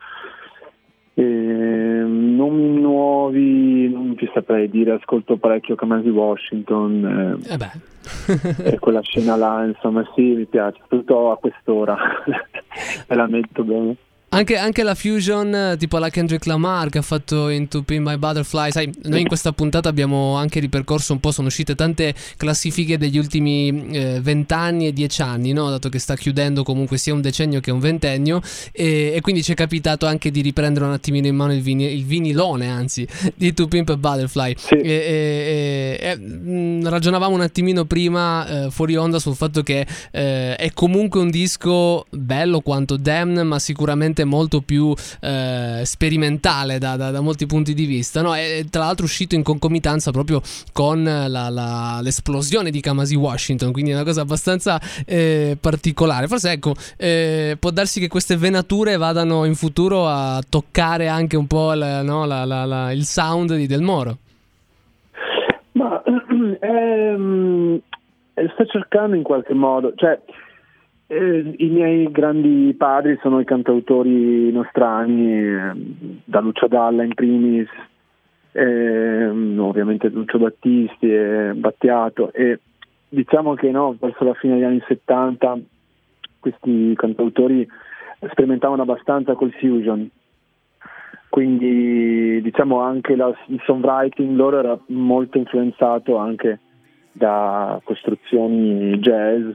E, nomi nuovi non ti saprei dire, ascolto parecchio Kamasi Washington Eh eh, e quella scena là, insomma sì, mi piace, soprattutto a quest'ora, me la metto bene. Anche, anche la fusion eh, tipo la Kendrick Lamar che ha fatto in To Pin My Butterfly, sai, noi in questa puntata abbiamo anche ripercorso un po', sono uscite tante classifiche degli ultimi eh, vent'anni e dieci anni, no? dato che sta chiudendo comunque sia un decennio che un ventennio e, e quindi ci è capitato anche di riprendere un attimino in mano il, vini- il vinilone, anzi, di To Pimp a Butterfly. E, e- e- e, mh, ragionavamo un attimino prima eh, fuori onda sul fatto che eh, è comunque un disco bello quanto Damn, ma sicuramente molto più eh, sperimentale da, da- da molti punti di vista. No? E tra l'altro uscito in concomitanza proprio con la- la- l'esplosione di Kamasi Washington, quindi è una cosa abbastanza eh, particolare. Forse ecco, eh, può darsi che queste venature vadano in futuro a toccare anche un po' la- no, il sound di Del Moro. Ma ehm, eh, sto cercando in qualche modo, cioè eh, i miei grandi padri sono i cantautori nostrani, eh, da Lucio Dalla in primis, ehm, ovviamente Lucio Battisti e Battiato e diciamo che no, verso la fine degli anni 70 questi cantautori sperimentavano abbastanza col fusion. Quindi diciamo anche la- il songwriting loro era molto influenzato anche da costruzioni jazz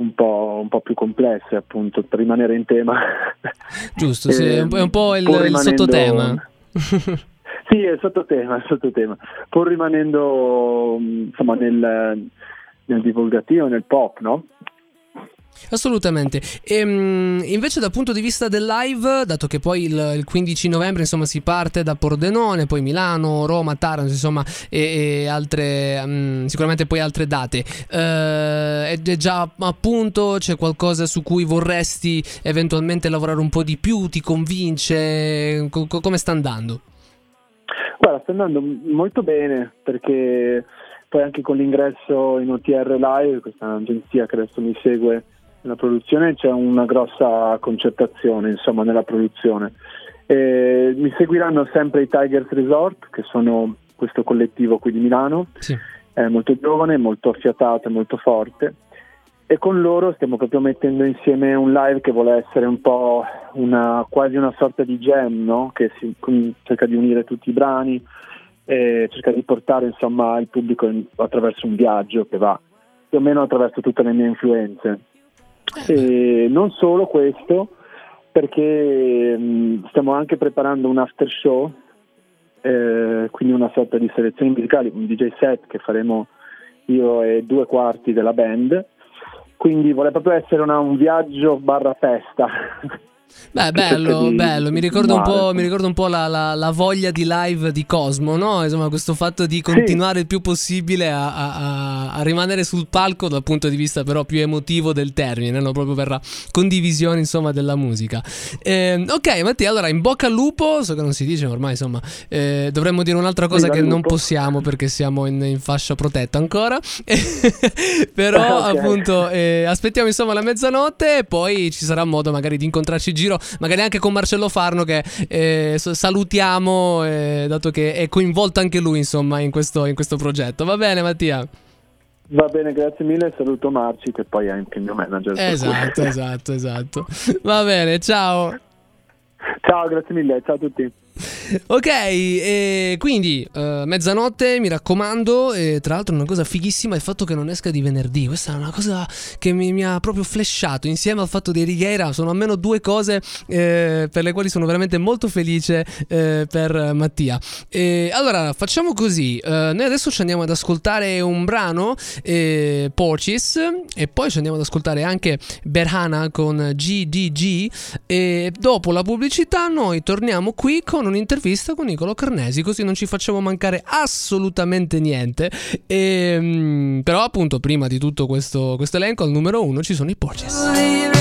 un po', un po' più complesse appunto per rimanere in tema Giusto, sì, è un po', po' il, il sottotema. sì, è il sottotema, è il sottotema. Pur rimanendo insomma nel, nel divulgativo, nel pop, no? Assolutamente. Ehm, invece dal punto di vista del live, dato che poi il, il 15 novembre insomma si parte da Pordenone, poi Milano, Roma, Taranto, insomma, e, e altre mm, sicuramente poi altre date. Eh, è già a punto, c'è qualcosa su cui vorresti eventualmente lavorare un po' di più, ti convince? Co- co- come sta andando? Guarda, sta andando molto bene perché poi anche con l'ingresso in OTR Live, questa agenzia che adesso mi segue nella produzione, c'è una grossa concertazione insomma nella produzione. E mi seguiranno sempre i Tigers Resort, che sono questo collettivo qui di Milano, Sì. è molto giovane, molto affiatato molto forte. E con loro stiamo proprio mettendo insieme un live che vuole essere un po' una, quasi una sorta di jam, no? che si, cerca di unire tutti i brani e cerca di portare insomma il pubblico in- attraverso un viaggio che va più o meno attraverso tutte le mie influenze. E non solo questo, perché mh, stiamo anche preparando un after show, eh, quindi una sorta di selezioni musicali, un DJ set che faremo io e due quarti della band. Quindi vuole proprio essere una- un viaggio barra festa. Beh, bello, di bello. Mi ricorda un po', ricorda un po' la, la- la voglia di live di Cosmo, no? Insomma, questo fatto di continuare il più possibile a, a- a- rimanere sul palco dal punto di vista però più emotivo del termine, no? proprio per la condivisione, insomma, della musica. Ehm, ok, Mattia, allora in bocca al lupo, so che non si dice ormai, insomma, eh, dovremmo dire un'altra cosa Viva che non possiamo perché siamo in, in fascia protetta ancora. però, Ok. appunto, eh, aspettiamo insomma la mezzanotte e poi ci sarà modo magari di incontrarci in giro, magari anche con Marcello Farno che eh, salutiamo, eh, dato che è coinvolto anche lui insomma in questo, in questo progetto. Va bene Mattia? Va bene, grazie mille. Saluto Marci, che poi è anche il mio manager. Esatto, esatto, esatto. Va bene, ciao. Ciao, grazie mille. Ciao a tutti. Ok, e quindi eh, mezzanotte, mi raccomando, e tra l'altro una cosa fighissima è il fatto che non esca di venerdì, questa è una cosa che mi, mi ha proprio flashato insieme al fatto di Righiera, sono almeno due cose eh, per le quali sono veramente molto felice eh, per Mattia. E allora facciamo così, eh, noi adesso ci andiamo ad ascoltare un brano, eh, Porches, e poi ci andiamo ad ascoltare anche Berhana con GDG e dopo la pubblicità noi torniamo qui con un'intervista con Nicolo Carnesi, così non ci facciamo mancare assolutamente niente. E, mm, però appunto prima di tutto questo, questo elenco al numero uno ci sono i Porges.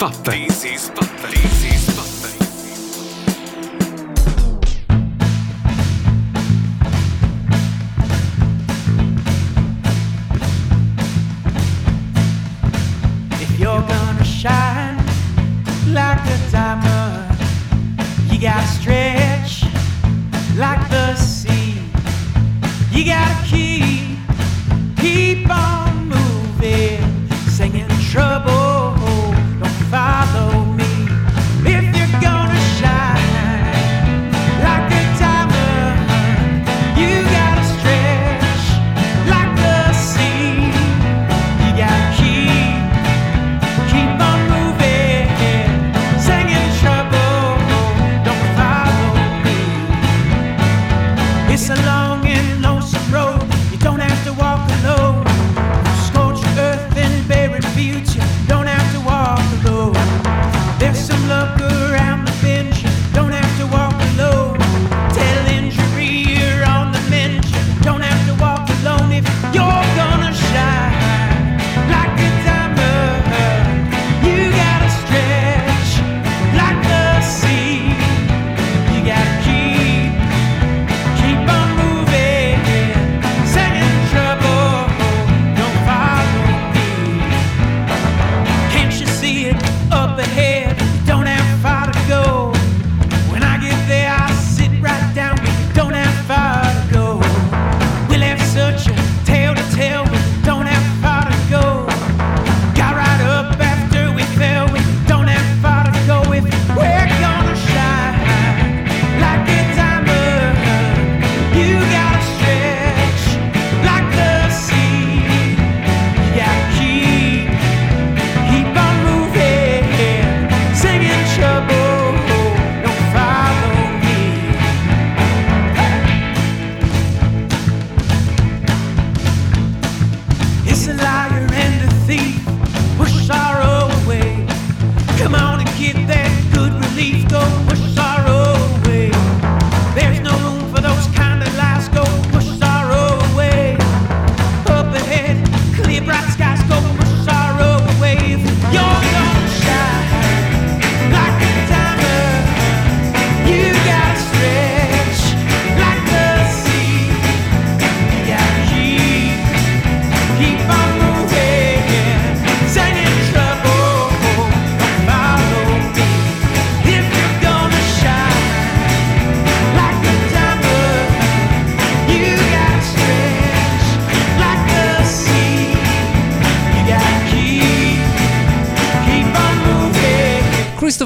This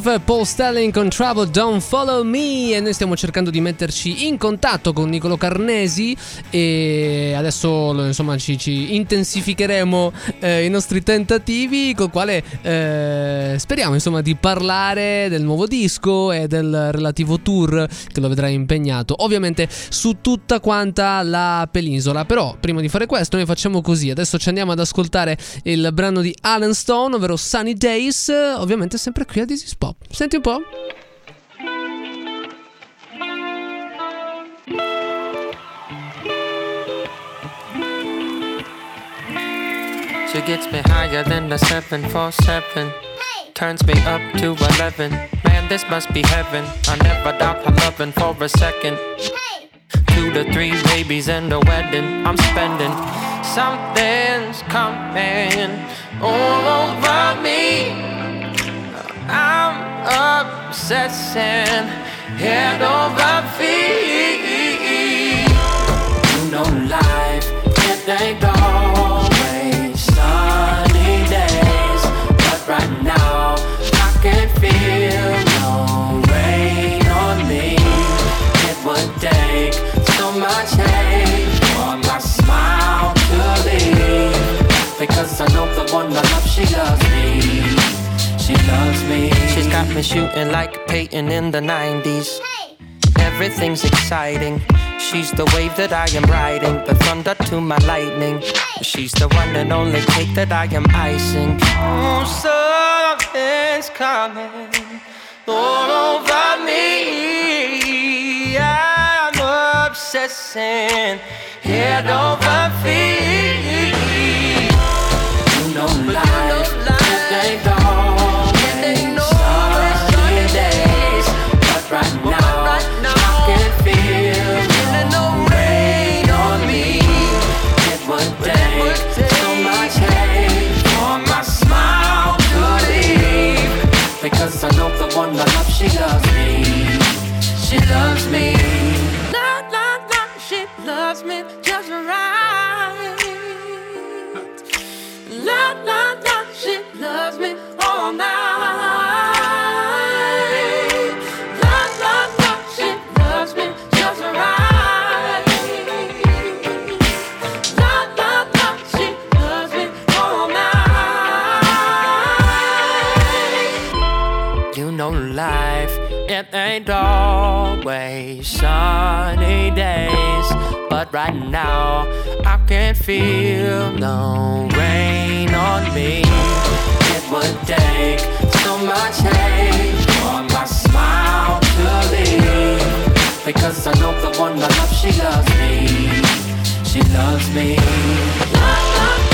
Christopher Paul Stelling con Trouble Don't Follow Me. E noi stiamo cercando di metterci in contatto con Nicolo Carnesi. E adesso insomma ci, ci intensificheremo eh, i nostri tentativi col quale eh, speriamo insomma di parlare del nuovo disco e del relativo tour che lo vedrà impegnato. Ovviamente su tutta quanta la penisola. Però prima di fare questo noi facciamo così. Adesso ci andiamo ad ascoltare il brano di Alan Stone ovvero Sunny Days ovviamente sempre qui a This is She gets me higher than the 747. Turns me up to 11. Man, this must be heaven. I never doubt her loving for a second. Two to three babies and a wedding. I'm spending. Something's coming all over me. I'm obsessing head over feet. You know life, it ain't always sunny days, but right now I can feel no rain on me. It would take so much hate for my smile to leave, because I know the one I love, she loves. She loves me. She's got me shooting like Peyton in the 90s. Everything's exciting. She's the wave that I am riding, the thunder to my lightning. She's the one and only cake that I am icing. Oh, something's coming all over me. I'm obsessing head over feet. She loves me. She loves me. La la la, she loves me just right. La la la, she loves me all night. It ain't always sunny days, but right now I can't feel no rain on me. It would take so much hate for my smile to leave, because I know the one I love, she loves me. She loves me. La, la,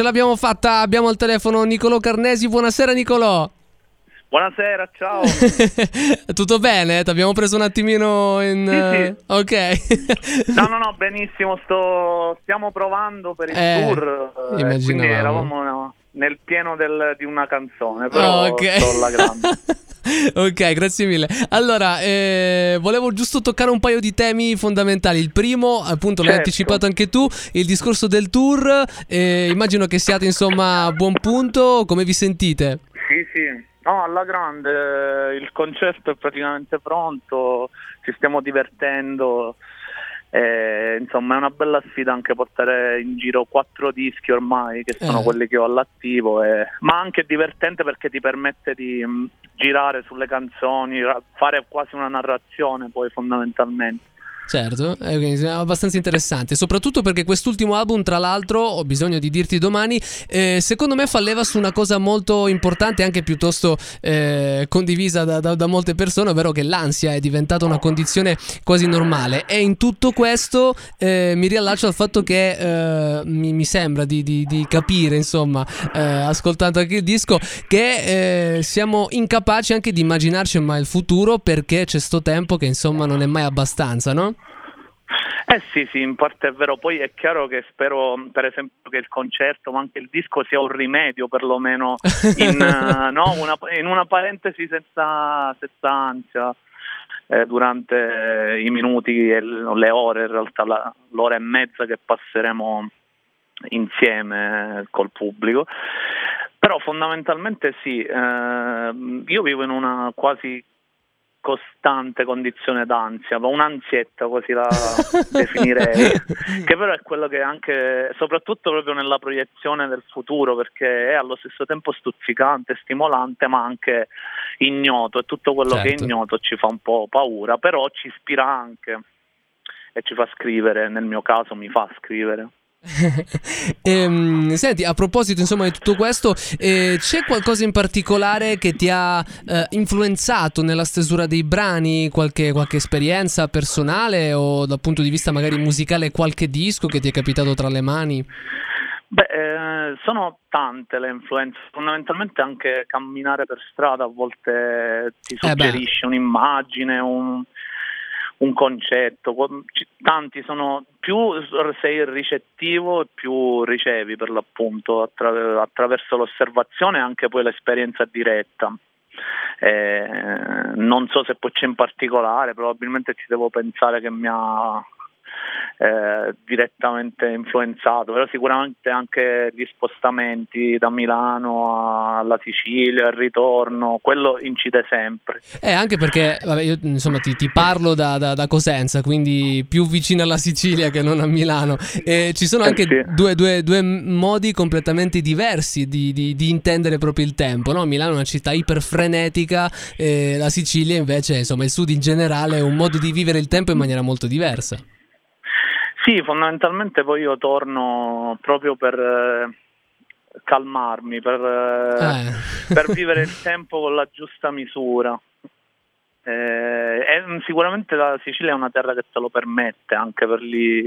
ce l'abbiamo fatta. Abbiamo al telefono Nicolò Carnesi. Buonasera, Nicolò. Buonasera, ciao. Tutto bene? Ti abbiamo preso un attimino in. Sì, sì. eh, Ok. No, no, no, benissimo, sto... stiamo provando per il Eh, tour. eh, immaginavamo. quindi eravamo nel pieno del- di una canzone, però Ah, ok. sto alla grande. ok, grazie mille. Allora, eh, volevo giusto toccare un paio di temi fondamentali. Il primo, appunto, l'hai Certo. anticipato anche tu, il discorso del tour. Eh, immagino che siate insomma a buon punto. Come vi sentite? Sì, sì. No, alla grande, il concerto è praticamente pronto, ci stiamo divertendo. Eh, insomma, è una bella sfida anche portare in giro quattro dischi ormai, che sono Eh. quelli che ho all'attivo, e- ma anche divertente perché ti permette di mh, girare sulle canzoni, ra- fare quasi una narrazione poi fondamentalmente. Certo, è è abbastanza interessante, soprattutto perché quest'ultimo album, tra l'altro, ho bisogno di dirti domani, eh, secondo me fa leva su una cosa molto importante, anche piuttosto eh, condivisa da, da- da molte persone, ovvero che l'ansia è diventata una condizione quasi normale. E in tutto questo eh, mi riallaccio al fatto che eh, mi, mi sembra di, di- di capire, insomma, eh, ascoltando anche il disco, che eh, siamo incapaci anche di immaginarci mai il futuro perché c'è sto tempo che insomma non è mai abbastanza, no? Eh sì, sì, in parte è vero. Poi è chiaro che spero, per esempio, che il concerto, ma anche il disco sia un rimedio, perlomeno in, eh, no, una, in una parentesi senza, senza ansia. eh, durante eh, i minuti e le ore, in realtà la- l'ora e mezza che passeremo insieme col pubblico. Però fondamentalmente sì, eh, io vivo in una quasi costante condizione d'ansia, ma un'ansietta così la definirei, che però è quello che anche, soprattutto proprio nella proiezione del futuro, perché è allo stesso tempo stuzzicante, stimolante, ma anche ignoto e tutto quello che è Certo. ignoto ci fa un po' paura, però ci ispira anche e ci fa scrivere, nel mio caso mi fa scrivere. Ehm, senti, a proposito insomma di tutto questo, eh, c'è qualcosa in particolare che ti ha eh, influenzato nella stesura dei brani? Qualche, qualche esperienza personale o dal punto di vista magari musicale qualche disco che ti è capitato tra le mani? Beh, eh, sono tante le influenze, fondamentalmente anche camminare per strada a volte ti Eh suggerisce un'immagine, un, un concetto, tanti sono, più sei ricettivo più ricevi per l'appunto attra- attraverso l'osservazione e anche poi l'esperienza diretta. Eh, non so se poi c'è in particolare, probabilmente ci devo pensare che mi ha eh, direttamente influenzato, però sicuramente anche gli spostamenti da Milano alla Sicilia, il ritorno, quello incide sempre. Eh, anche perché vabbè, io insomma ti, ti parlo da, da- da Cosenza, quindi più vicino alla Sicilia che non a Milano. E ci sono Eh anche sì. due, due- due modi completamente diversi di, di- di intendere proprio il tempo. No? Milano è una città iperfrenetica, e la Sicilia invece, insomma, il sud in generale è un modo di vivere il tempo in maniera molto diversa. Sì, fondamentalmente poi io torno proprio per eh, calmarmi, per, eh, Eh. per vivere il tempo con la giusta misura. Eh, e sicuramente la Sicilia è una terra che te lo permette anche per gli,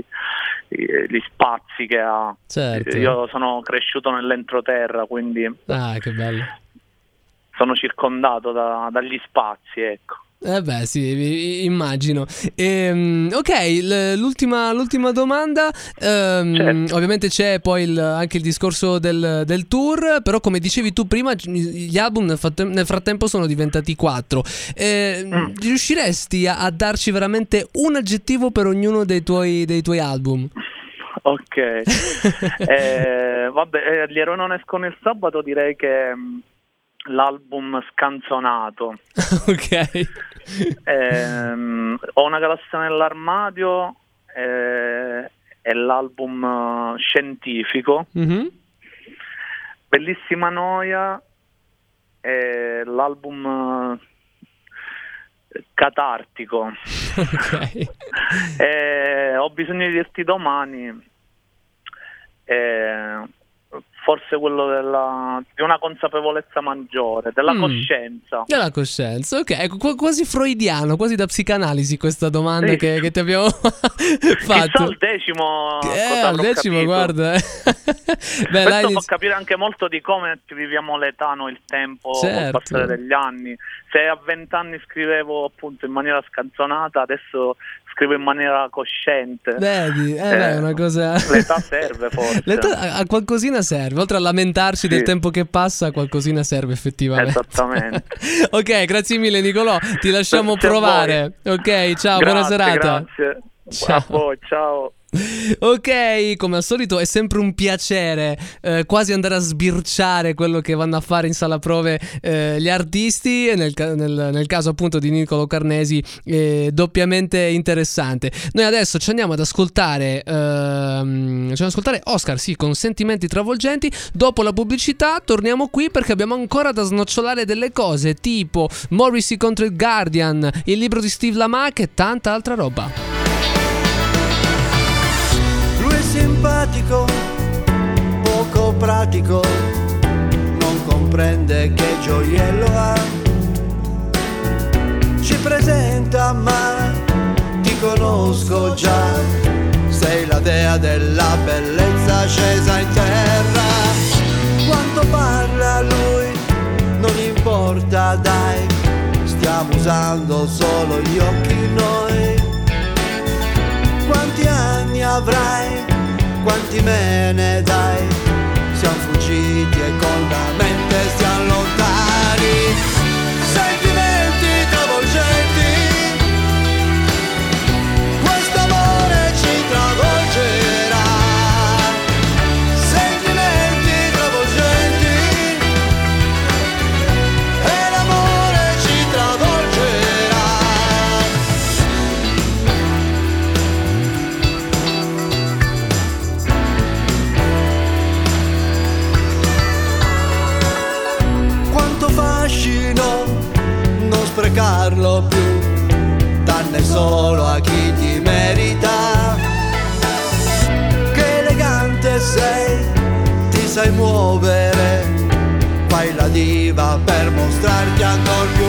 gli spazi che ha. Certo. Io sono cresciuto nell'entroterra, quindi Ah, che bello. sono circondato da- dagli spazi, ecco. Eh beh, sì, immagino. Ehm, ok, l'ultima, l'ultima domanda. ehm, Certo. Ovviamente c'è poi il- anche il discorso del, del tour, però come dicevi tu prima, gli album nel, fatte- nel frattempo sono diventati quattro. Eh, Mm. Riusciresti a, a darci veramente un aggettivo per ognuno dei tuoi, dei tuoi album? Ok, Eh, vabbè, eh, gli eroi non escono il sabato, direi che mh, l'album scanzonato. ok. Ehm, ho una galassia nell'armadio eh, è l'album eh, scientifico. Mhm. Bellissima noia è l'album eh, catartico. Ok. Eh, ho bisogno di dirti domani. eh, forse quello della, di una consapevolezza maggiore, della Mm. coscienza. Della coscienza, ok, ecco, qu- quasi freudiano, quasi da psicanalisi questa domanda Sì. che, che ti abbiamo Chissà fatto. al decimo Eh, avrò decimo, capito. guarda. eh. Beh, Questo può inizi- capire anche molto di come viviamo l'età, no? il tempo, Certo. col passare degli anni. Se a vent'anni scrivevo appunto in maniera scanzonata, adesso scrivo in maniera cosciente. Vedi, eh, beh, è una cosa... L'età serve forse. L'età a, a qualcosina serve, oltre a lamentarsi del Sì. tempo che passa, qualcosina serve effettivamente. Esattamente. ok, grazie mille Nicolò, ti lasciamo Grazie a provare. Ok, ciao, buona Grazie, serata. Grazie. Ciao. Voi, ciao. Ok, come al solito è sempre un piacere eh, quasi andare a sbirciare quello che vanno a fare in sala prove eh, gli artisti e nel, nel- nel caso appunto di Nicolo Carnesi è doppiamente interessante. Noi adesso ci andiamo ad ascoltare, ehm, ci andiamo ad ascoltare Oscar, sì, con sentimenti travolgenti. Dopo la pubblicità torniamo qui perché abbiamo ancora da snocciolare delle cose tipo Morrissey contro il Guardian, il libro di Steve Lamac e tanta altra roba. Simpatico, poco pratico, non comprende che gioiello ha. Ci presenta ma ti conosco già, sei la dea della bellezza scesa in terra. Quanto parla lui, non importa dai, stiamo usando solo gli occhi noi. Quanti anni avrai? Quanti me ne dai? Siamo fuggiti e con la mente stiamo lontani. Fai la diva per mostrarti ancora più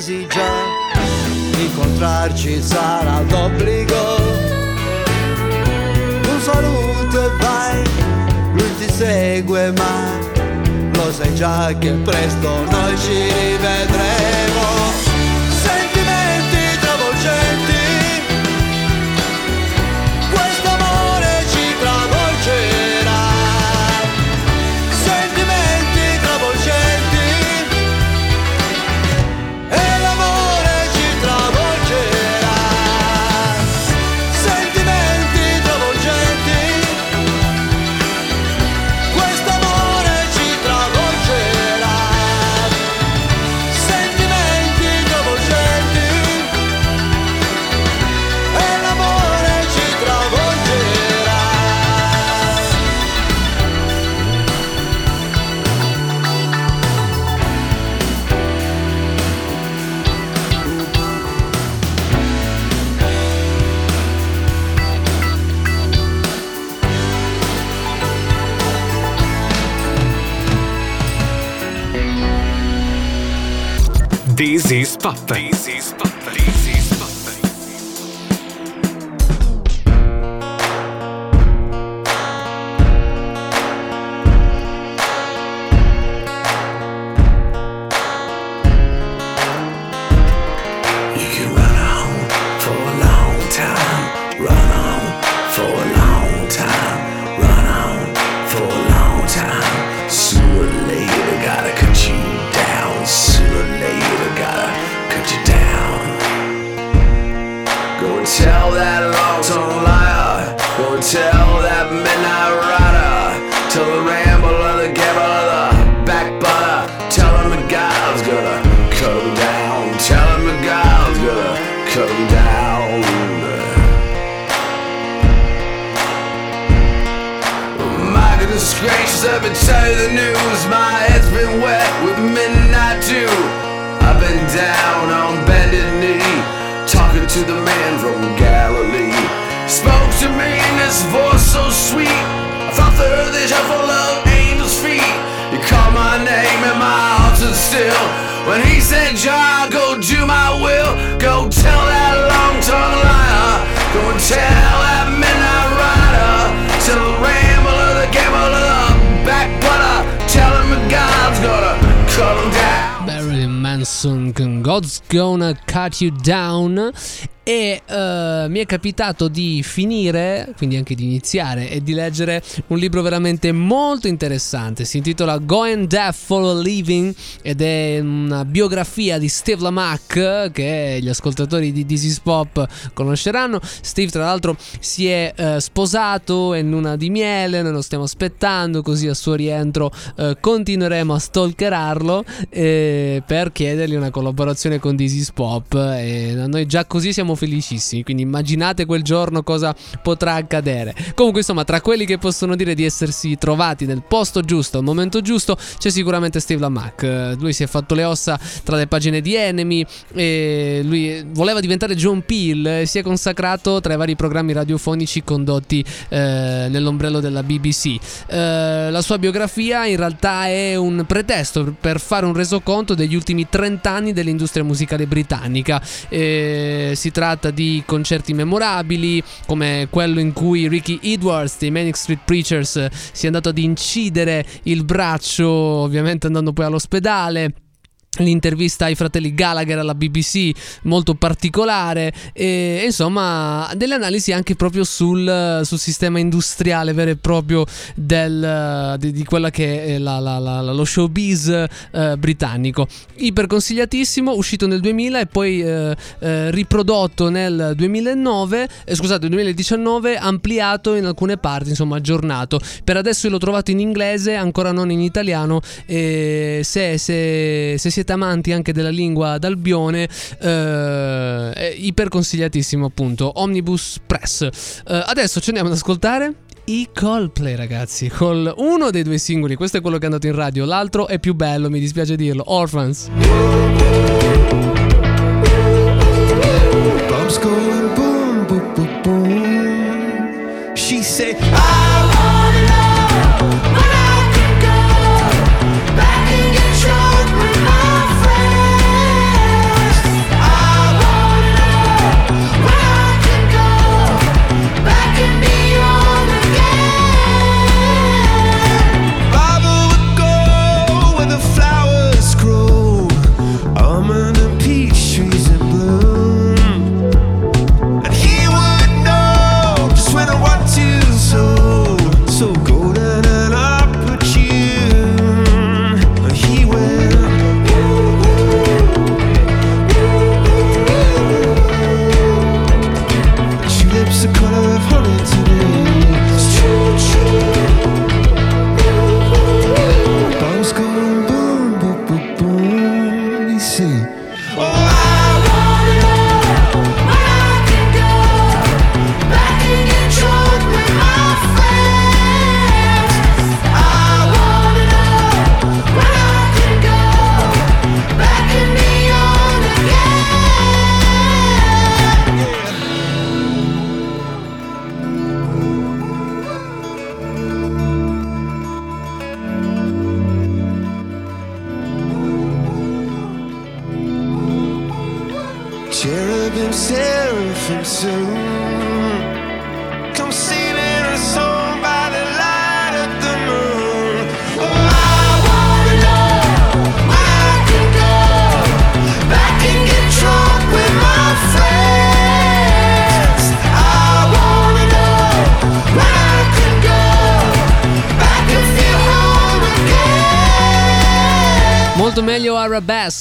intesi già, incontrarci sarà d'obbligo. Un saluto e vai, lui ti segue ma lo sai già che presto noi ci rivedremo. This is Papa. I thought the earth is full of angels' feet. He called my name and my heart stood still. When he said, John, go do my will. Go tell that long-tongued liar. Go and tell that midnight rider. Tell the rambler, the gambler. Tell him God's gonna cut him down. Manson God's Gonna Cut You Down e eh, mi è capitato di finire, quindi anche di iniziare e di leggere un libro veramente molto interessante. Si intitola Going Deaf for a Living ed è una biografia di Steve Lamack che gli ascoltatori di This is Pop conosceranno. Steve tra l'altro si è eh, sposato in luna di miele, noi lo stiamo aspettando così al suo rientro eh, continueremo a stalkerarlo eh, per chiedergli una collaborazione con This is Pop e noi già così siamo felicissimi, quindi immaginate quel giorno cosa potrà accadere. Comunque insomma, tra quelli che possono dire di essersi trovati nel posto giusto, al momento giusto, c'è sicuramente Steve Lamack. Eh, Lui si è fatto le ossa tra le pagine di Enemy e lui voleva diventare John Peel e si è consacrato tra i vari programmi radiofonici condotti eh, nell'ombrello della BBC. Eh, la sua biografia in realtà è un pretesto per fare un resoconto degli ultimi 30 anni dell'industria musicale britannica. Eh, si tratta di concerti memorabili come quello in cui Ricky Edwards dei Manic Street Preachers si è andato ad incidere il braccio, ovviamente andando poi all'ospedale l'intervista ai fratelli Gallagher alla BBC molto particolare e insomma delle analisi anche proprio sul, sul sistema industriale vero e proprio del, di, di quella che è la- la- la- lo showbiz eh, britannico. Iper consigliatissimo uscito nel 2000 e poi eh, eh, riprodotto nel 2009 eh, scusate 2019 ampliato in alcune parti insomma aggiornato. Per adesso l'ho trovato in inglese ancora non in italiano se, se, se siete amanti anche della lingua d'Albione eh, è iper consigliatissimo appunto Omnibus Press. Eh, adesso ci andiamo ad ascoltare i Coldplay ragazzi col uno dei due singoli. Questo è quello che è andato in radio l'altro è più bello mi dispiace dirlo Orphans. Bombs going boom, boom, boom, boom. She said, I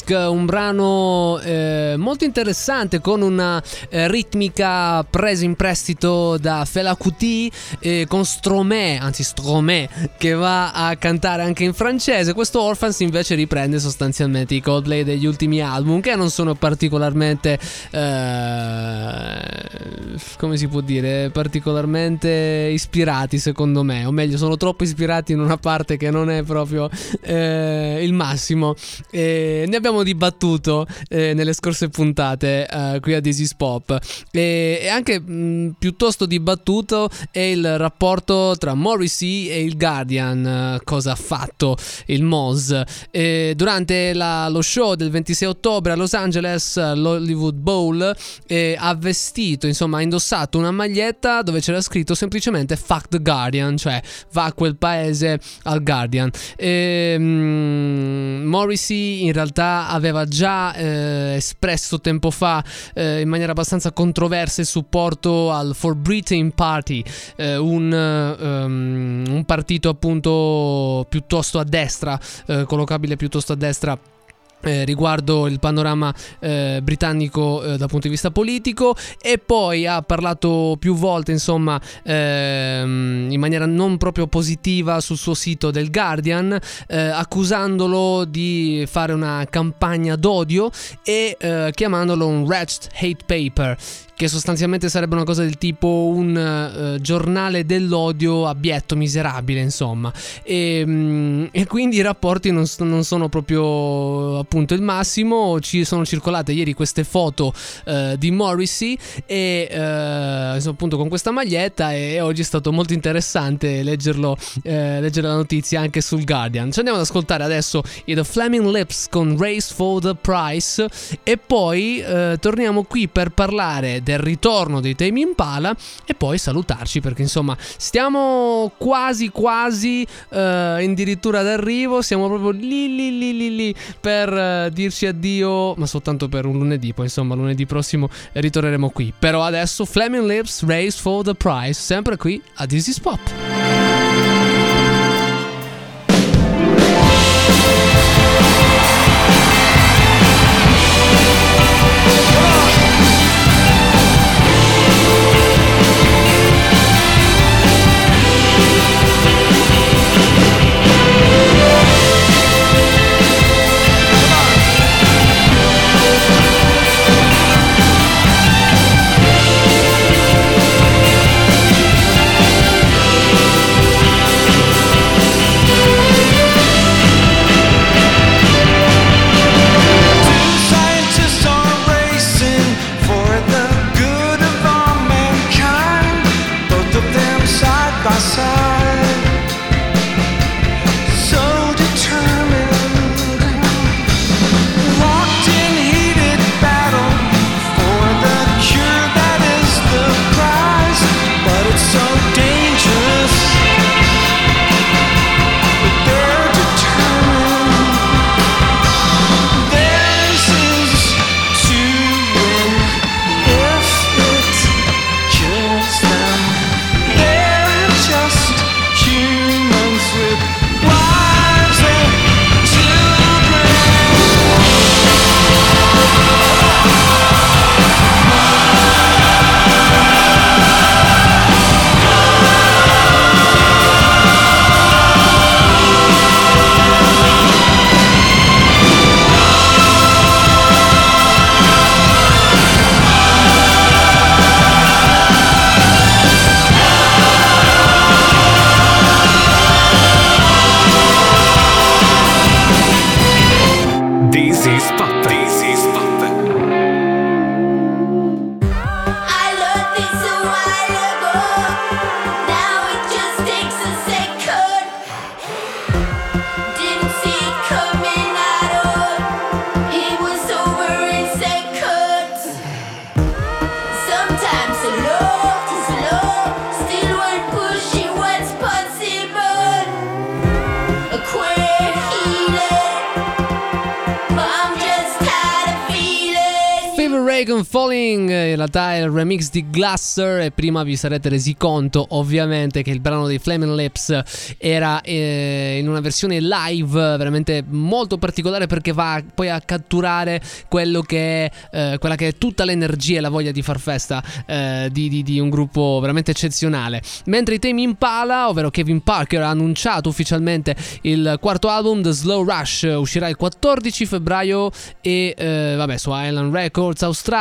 Arabesque, un brano eh, molto interessante con una eh, ritmica presa in prestito da Fela Kuti eh, con Stromae, anzi Stromae, che va a cantare anche in francese. Questo Orphans invece riprende sostanzialmente i Coldplay degli ultimi album che non sono particolarmente eh, come si può dire, particolarmente ispirati secondo me, o meglio sono troppo ispirati in una parte che non è proprio eh, il massimo. Ne abbiamo dibattuto eh, nelle scorse puntate eh, qui a This is Pop e, e anche mh, piuttosto dibattuto è il rapporto tra Morrissey e il Guardian, eh, cosa ha fatto il Moz. Eh, durante la- lo show del 26 ottobre a Los Angeles, l'Hollywood Bowl, eh, ha vestito, insomma, ha indossato una maglietta dove c'era scritto semplicemente Fuck the Guardian, cioè va a quel paese al Guardian. Ehm, Morrissey in realtà aveva già eh, espresso tempo fa eh, in maniera abbastanza controversa il supporto al For Britain Party, eh, un, ehm, un partito appunto piuttosto a destra, eh, collocabile piuttosto a destra. Eh, riguardo il panorama eh, britannico eh, dal punto di vista politico e poi ha parlato più volte insomma ehm, in maniera non proprio positiva sul suo sito del Guardian eh, accusandolo di fare una campagna d'odio e eh, chiamandolo un wretched hate paper che sostanzialmente sarebbe una cosa del tipo un eh, giornale dell'odio abietto, miserabile, insomma. E, mm, e quindi i rapporti non, non sono proprio appunto il massimo. Ci sono circolate ieri queste foto eh, di Morrissey e eh, insomma, appunto con questa maglietta e oggi è stato molto interessante leggerlo, eh, leggere la notizia anche sul Guardian. Ci andiamo ad ascoltare adesso i The Flaming Lips con Race for the Price e poi eh, torniamo qui per parlare del ritorno dei Tame Impala e poi salutarci perché insomma stiamo quasi quasi eh, addirittura d'arrivo, siamo proprio lì lì lì lì lì per eh, dirci addio, ma soltanto per un lunedì, poi insomma lunedì prossimo ritorneremo qui. Però adesso Flaming Lips Race for the Prize, sempre qui a is Pop. This is Papa. And Falling, in realtà è il remix di Glasser e prima vi sarete resi conto ovviamente che il brano dei Flaming Lips era eh, in una versione live veramente molto particolare perché va poi a catturare quello che è, eh, quella che è tutta l'energia e la voglia di far festa eh, di, di- di un gruppo veramente eccezionale. Mentre i temi Impala, ovvero Kevin Parker, ha annunciato ufficialmente il quarto album The Slow Rush, uscirà il 14 febbraio e eh, vabbè su Island Records Australia.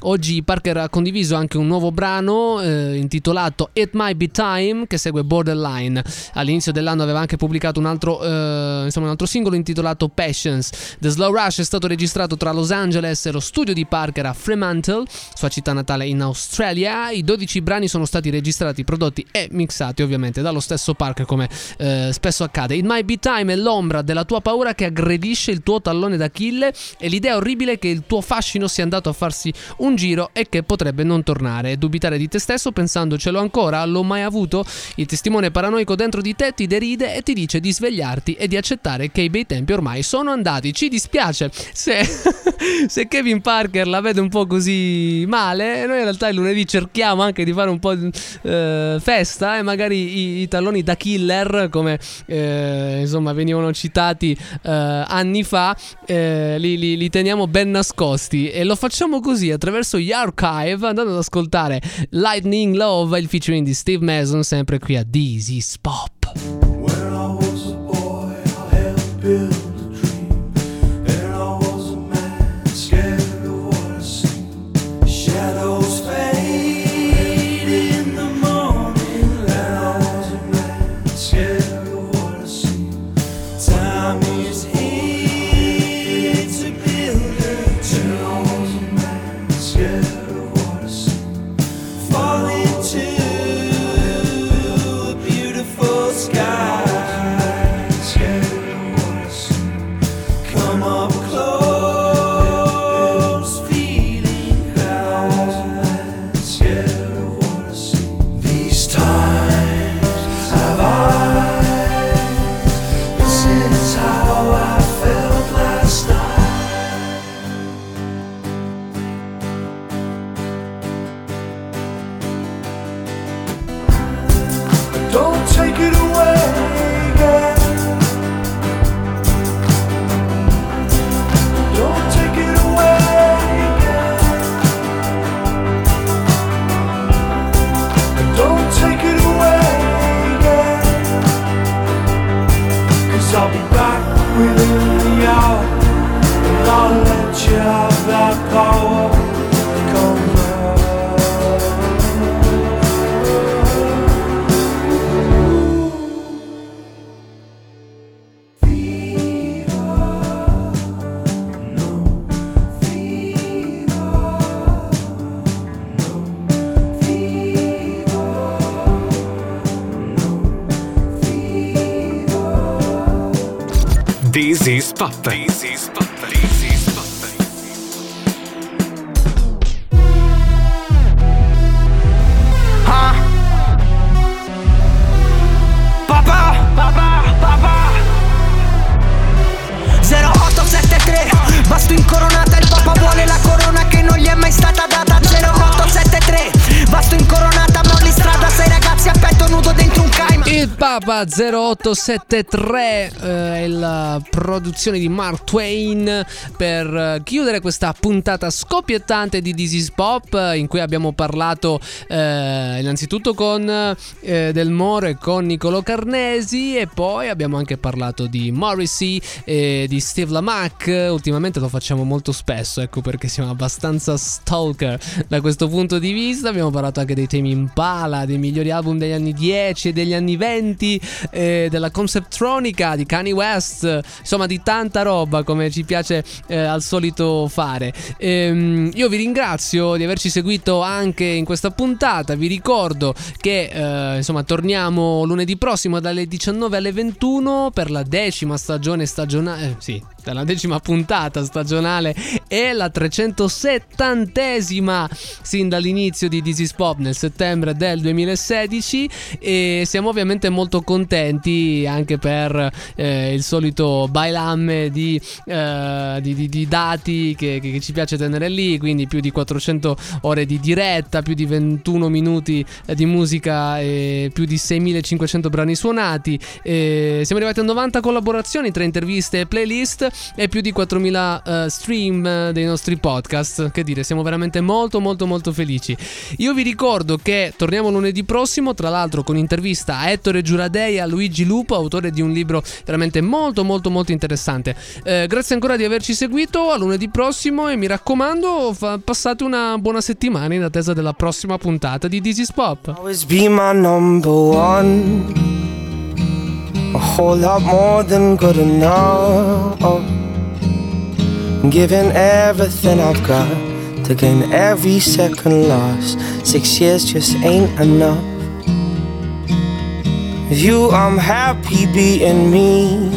Oggi Parker ha condiviso anche un nuovo brano eh, intitolato It Might Be Time che segue Borderline. All'inizio dell'anno aveva anche pubblicato un altro, eh, insomma, un altro singolo intitolato Patience. The Slow Rush è stato registrato tra Los Angeles e lo studio di Parker a Fremantle, sua città natale in Australia. I 12 brani sono stati registrati, prodotti e mixati ovviamente dallo stesso Parker come eh, spesso accade. It Might Be Time è l'ombra della tua paura che aggredisce il tuo tallone d'Achille e l'idea orribile che il tuo fascino sia andato a farsi un giro e che potrebbe non tornare. Dubitare di te stesso pensando ce l'ho ancora, l'ho mai avuto? Il testimone paranoico dentro di te ti deride e ti dice di svegliarti e di accettare che i bei tempi ormai sono andati. Ci dispiace se, se Kevin Parker la vede un po' così male. Noi in realtà il lunedì cerchiamo anche di fare un po' di eh, festa e magari i, i talloni da killer, come eh, insomma venivano citati eh, anni fa, eh, li, li- li teniamo ben nascosti. E lo facciamo così attraverso gli archive, andando ad ascoltare Lightning Love, il featuring di Steve Mason, sempre qui a Dizzy's Pop. Don't take it away, girl. Don't take it away, girl. Don't take it away, I'll be back within the hour. And I'll let you have that power. This is Pop. This is Pop. This is. Papà, papà, papà 0873 Basto incoronata Il papà vuole la corona che non gli è mai stata data 0873 Basto incoronata Il Papa 0873 eh, è la produzione di Mark Twain per eh, chiudere questa puntata scoppiettante di This is Pop eh, in cui abbiamo parlato eh, innanzitutto con eh, Del Moro e con Nicolo Carnesi e poi abbiamo anche parlato di Morrissey e di Steve Lamac ultimamente lo facciamo molto spesso ecco perché siamo abbastanza stalker da questo punto di vista. Abbiamo parlato anche dei temi Impala dei migliori album degli anni 10 e degli anni 20 eh, della conceptronica di Kanye West insomma di tanta roba come ci piace eh, al solito fare. Ehm, io vi ringrazio di averci seguito anche in questa puntata. Vi ricordo che eh, insomma torniamo lunedì prossimo dalle 19 alle 21 per la decima stagione stagionale eh, sì della decima puntata stagionale e la 370esima sin dall'inizio di is Pop nel settembre del 2016 e siamo ovviamente molto contenti anche per eh, il solito bailamme di, eh, di- di- di dati che, che- che ci piace tenere lì, quindi più di 400 ore di diretta, più di 21 minuti eh, di musica e più di 6500 brani suonati. E siamo arrivati a 90 collaborazioni tra interviste e playlist e più di 4000 eh, stream eh, dei nostri podcast. Che dire, siamo veramente molto molto molto felici. Io vi ricordo che torniamo lunedì prossimo, tra l'altro con intervista a Ettore Giuradei e a Luigi Lupo, autore di un libro veramente molto molto molto interessante. Eh, grazie ancora di averci seguito, a lunedì prossimo e mi raccomando fa- passate una buona settimana in attesa della prossima puntata di This is Pop. A whole lot more than good enough. Giving everything I've got to gain every second lost. Six years just ain't enough. With you, I'm happy being me.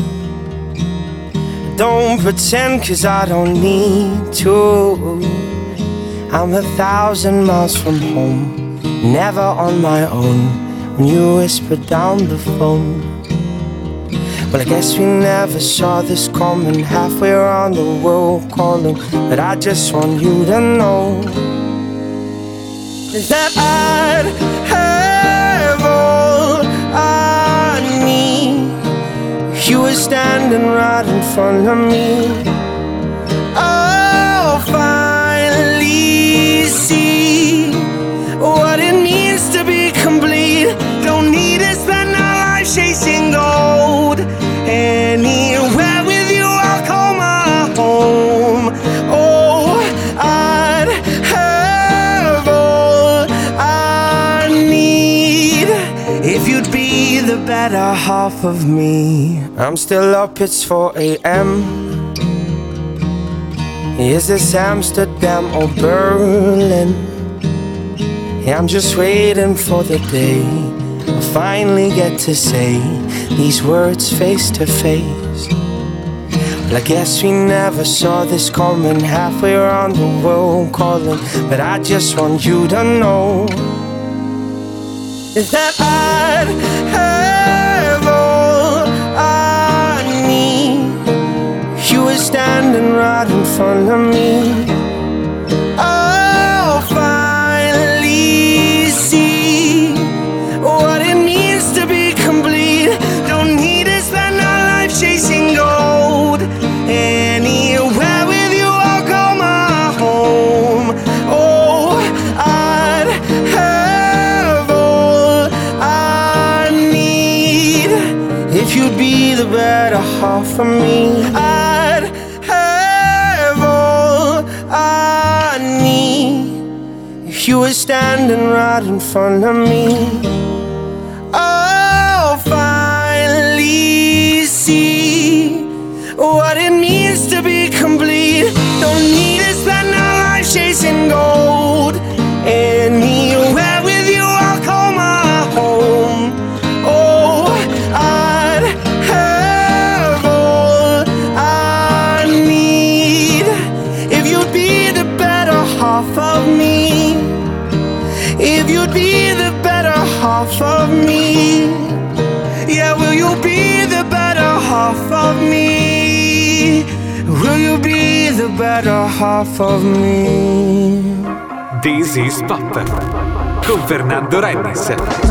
Don't pretend, cause I don't need to. I'm a thousand miles from home, never on my own. When you whisper down the phone. Well, I guess we never saw this coming. Halfway around the world calling, but I just want you to know that I'd have all I need. You were standing right in front of me. I'll finally see what it means to be complete. Don't need to spend our life chasing gold. Anywhere with you, I'll call my home. Oh, I'd have all I need if you'd be the better half of me. I'm still up, it's 4 a.m. Is this Amsterdam or Berlin? I'm just waiting for the day finally get to say these words face to face. Well, I guess we never saw this coming halfway around the world calling, but I just want you to know is that I'd have all I need. You were standing right in front of me. You were standing right in front of me. Better half of me? This is Pop con Fernando Rennes.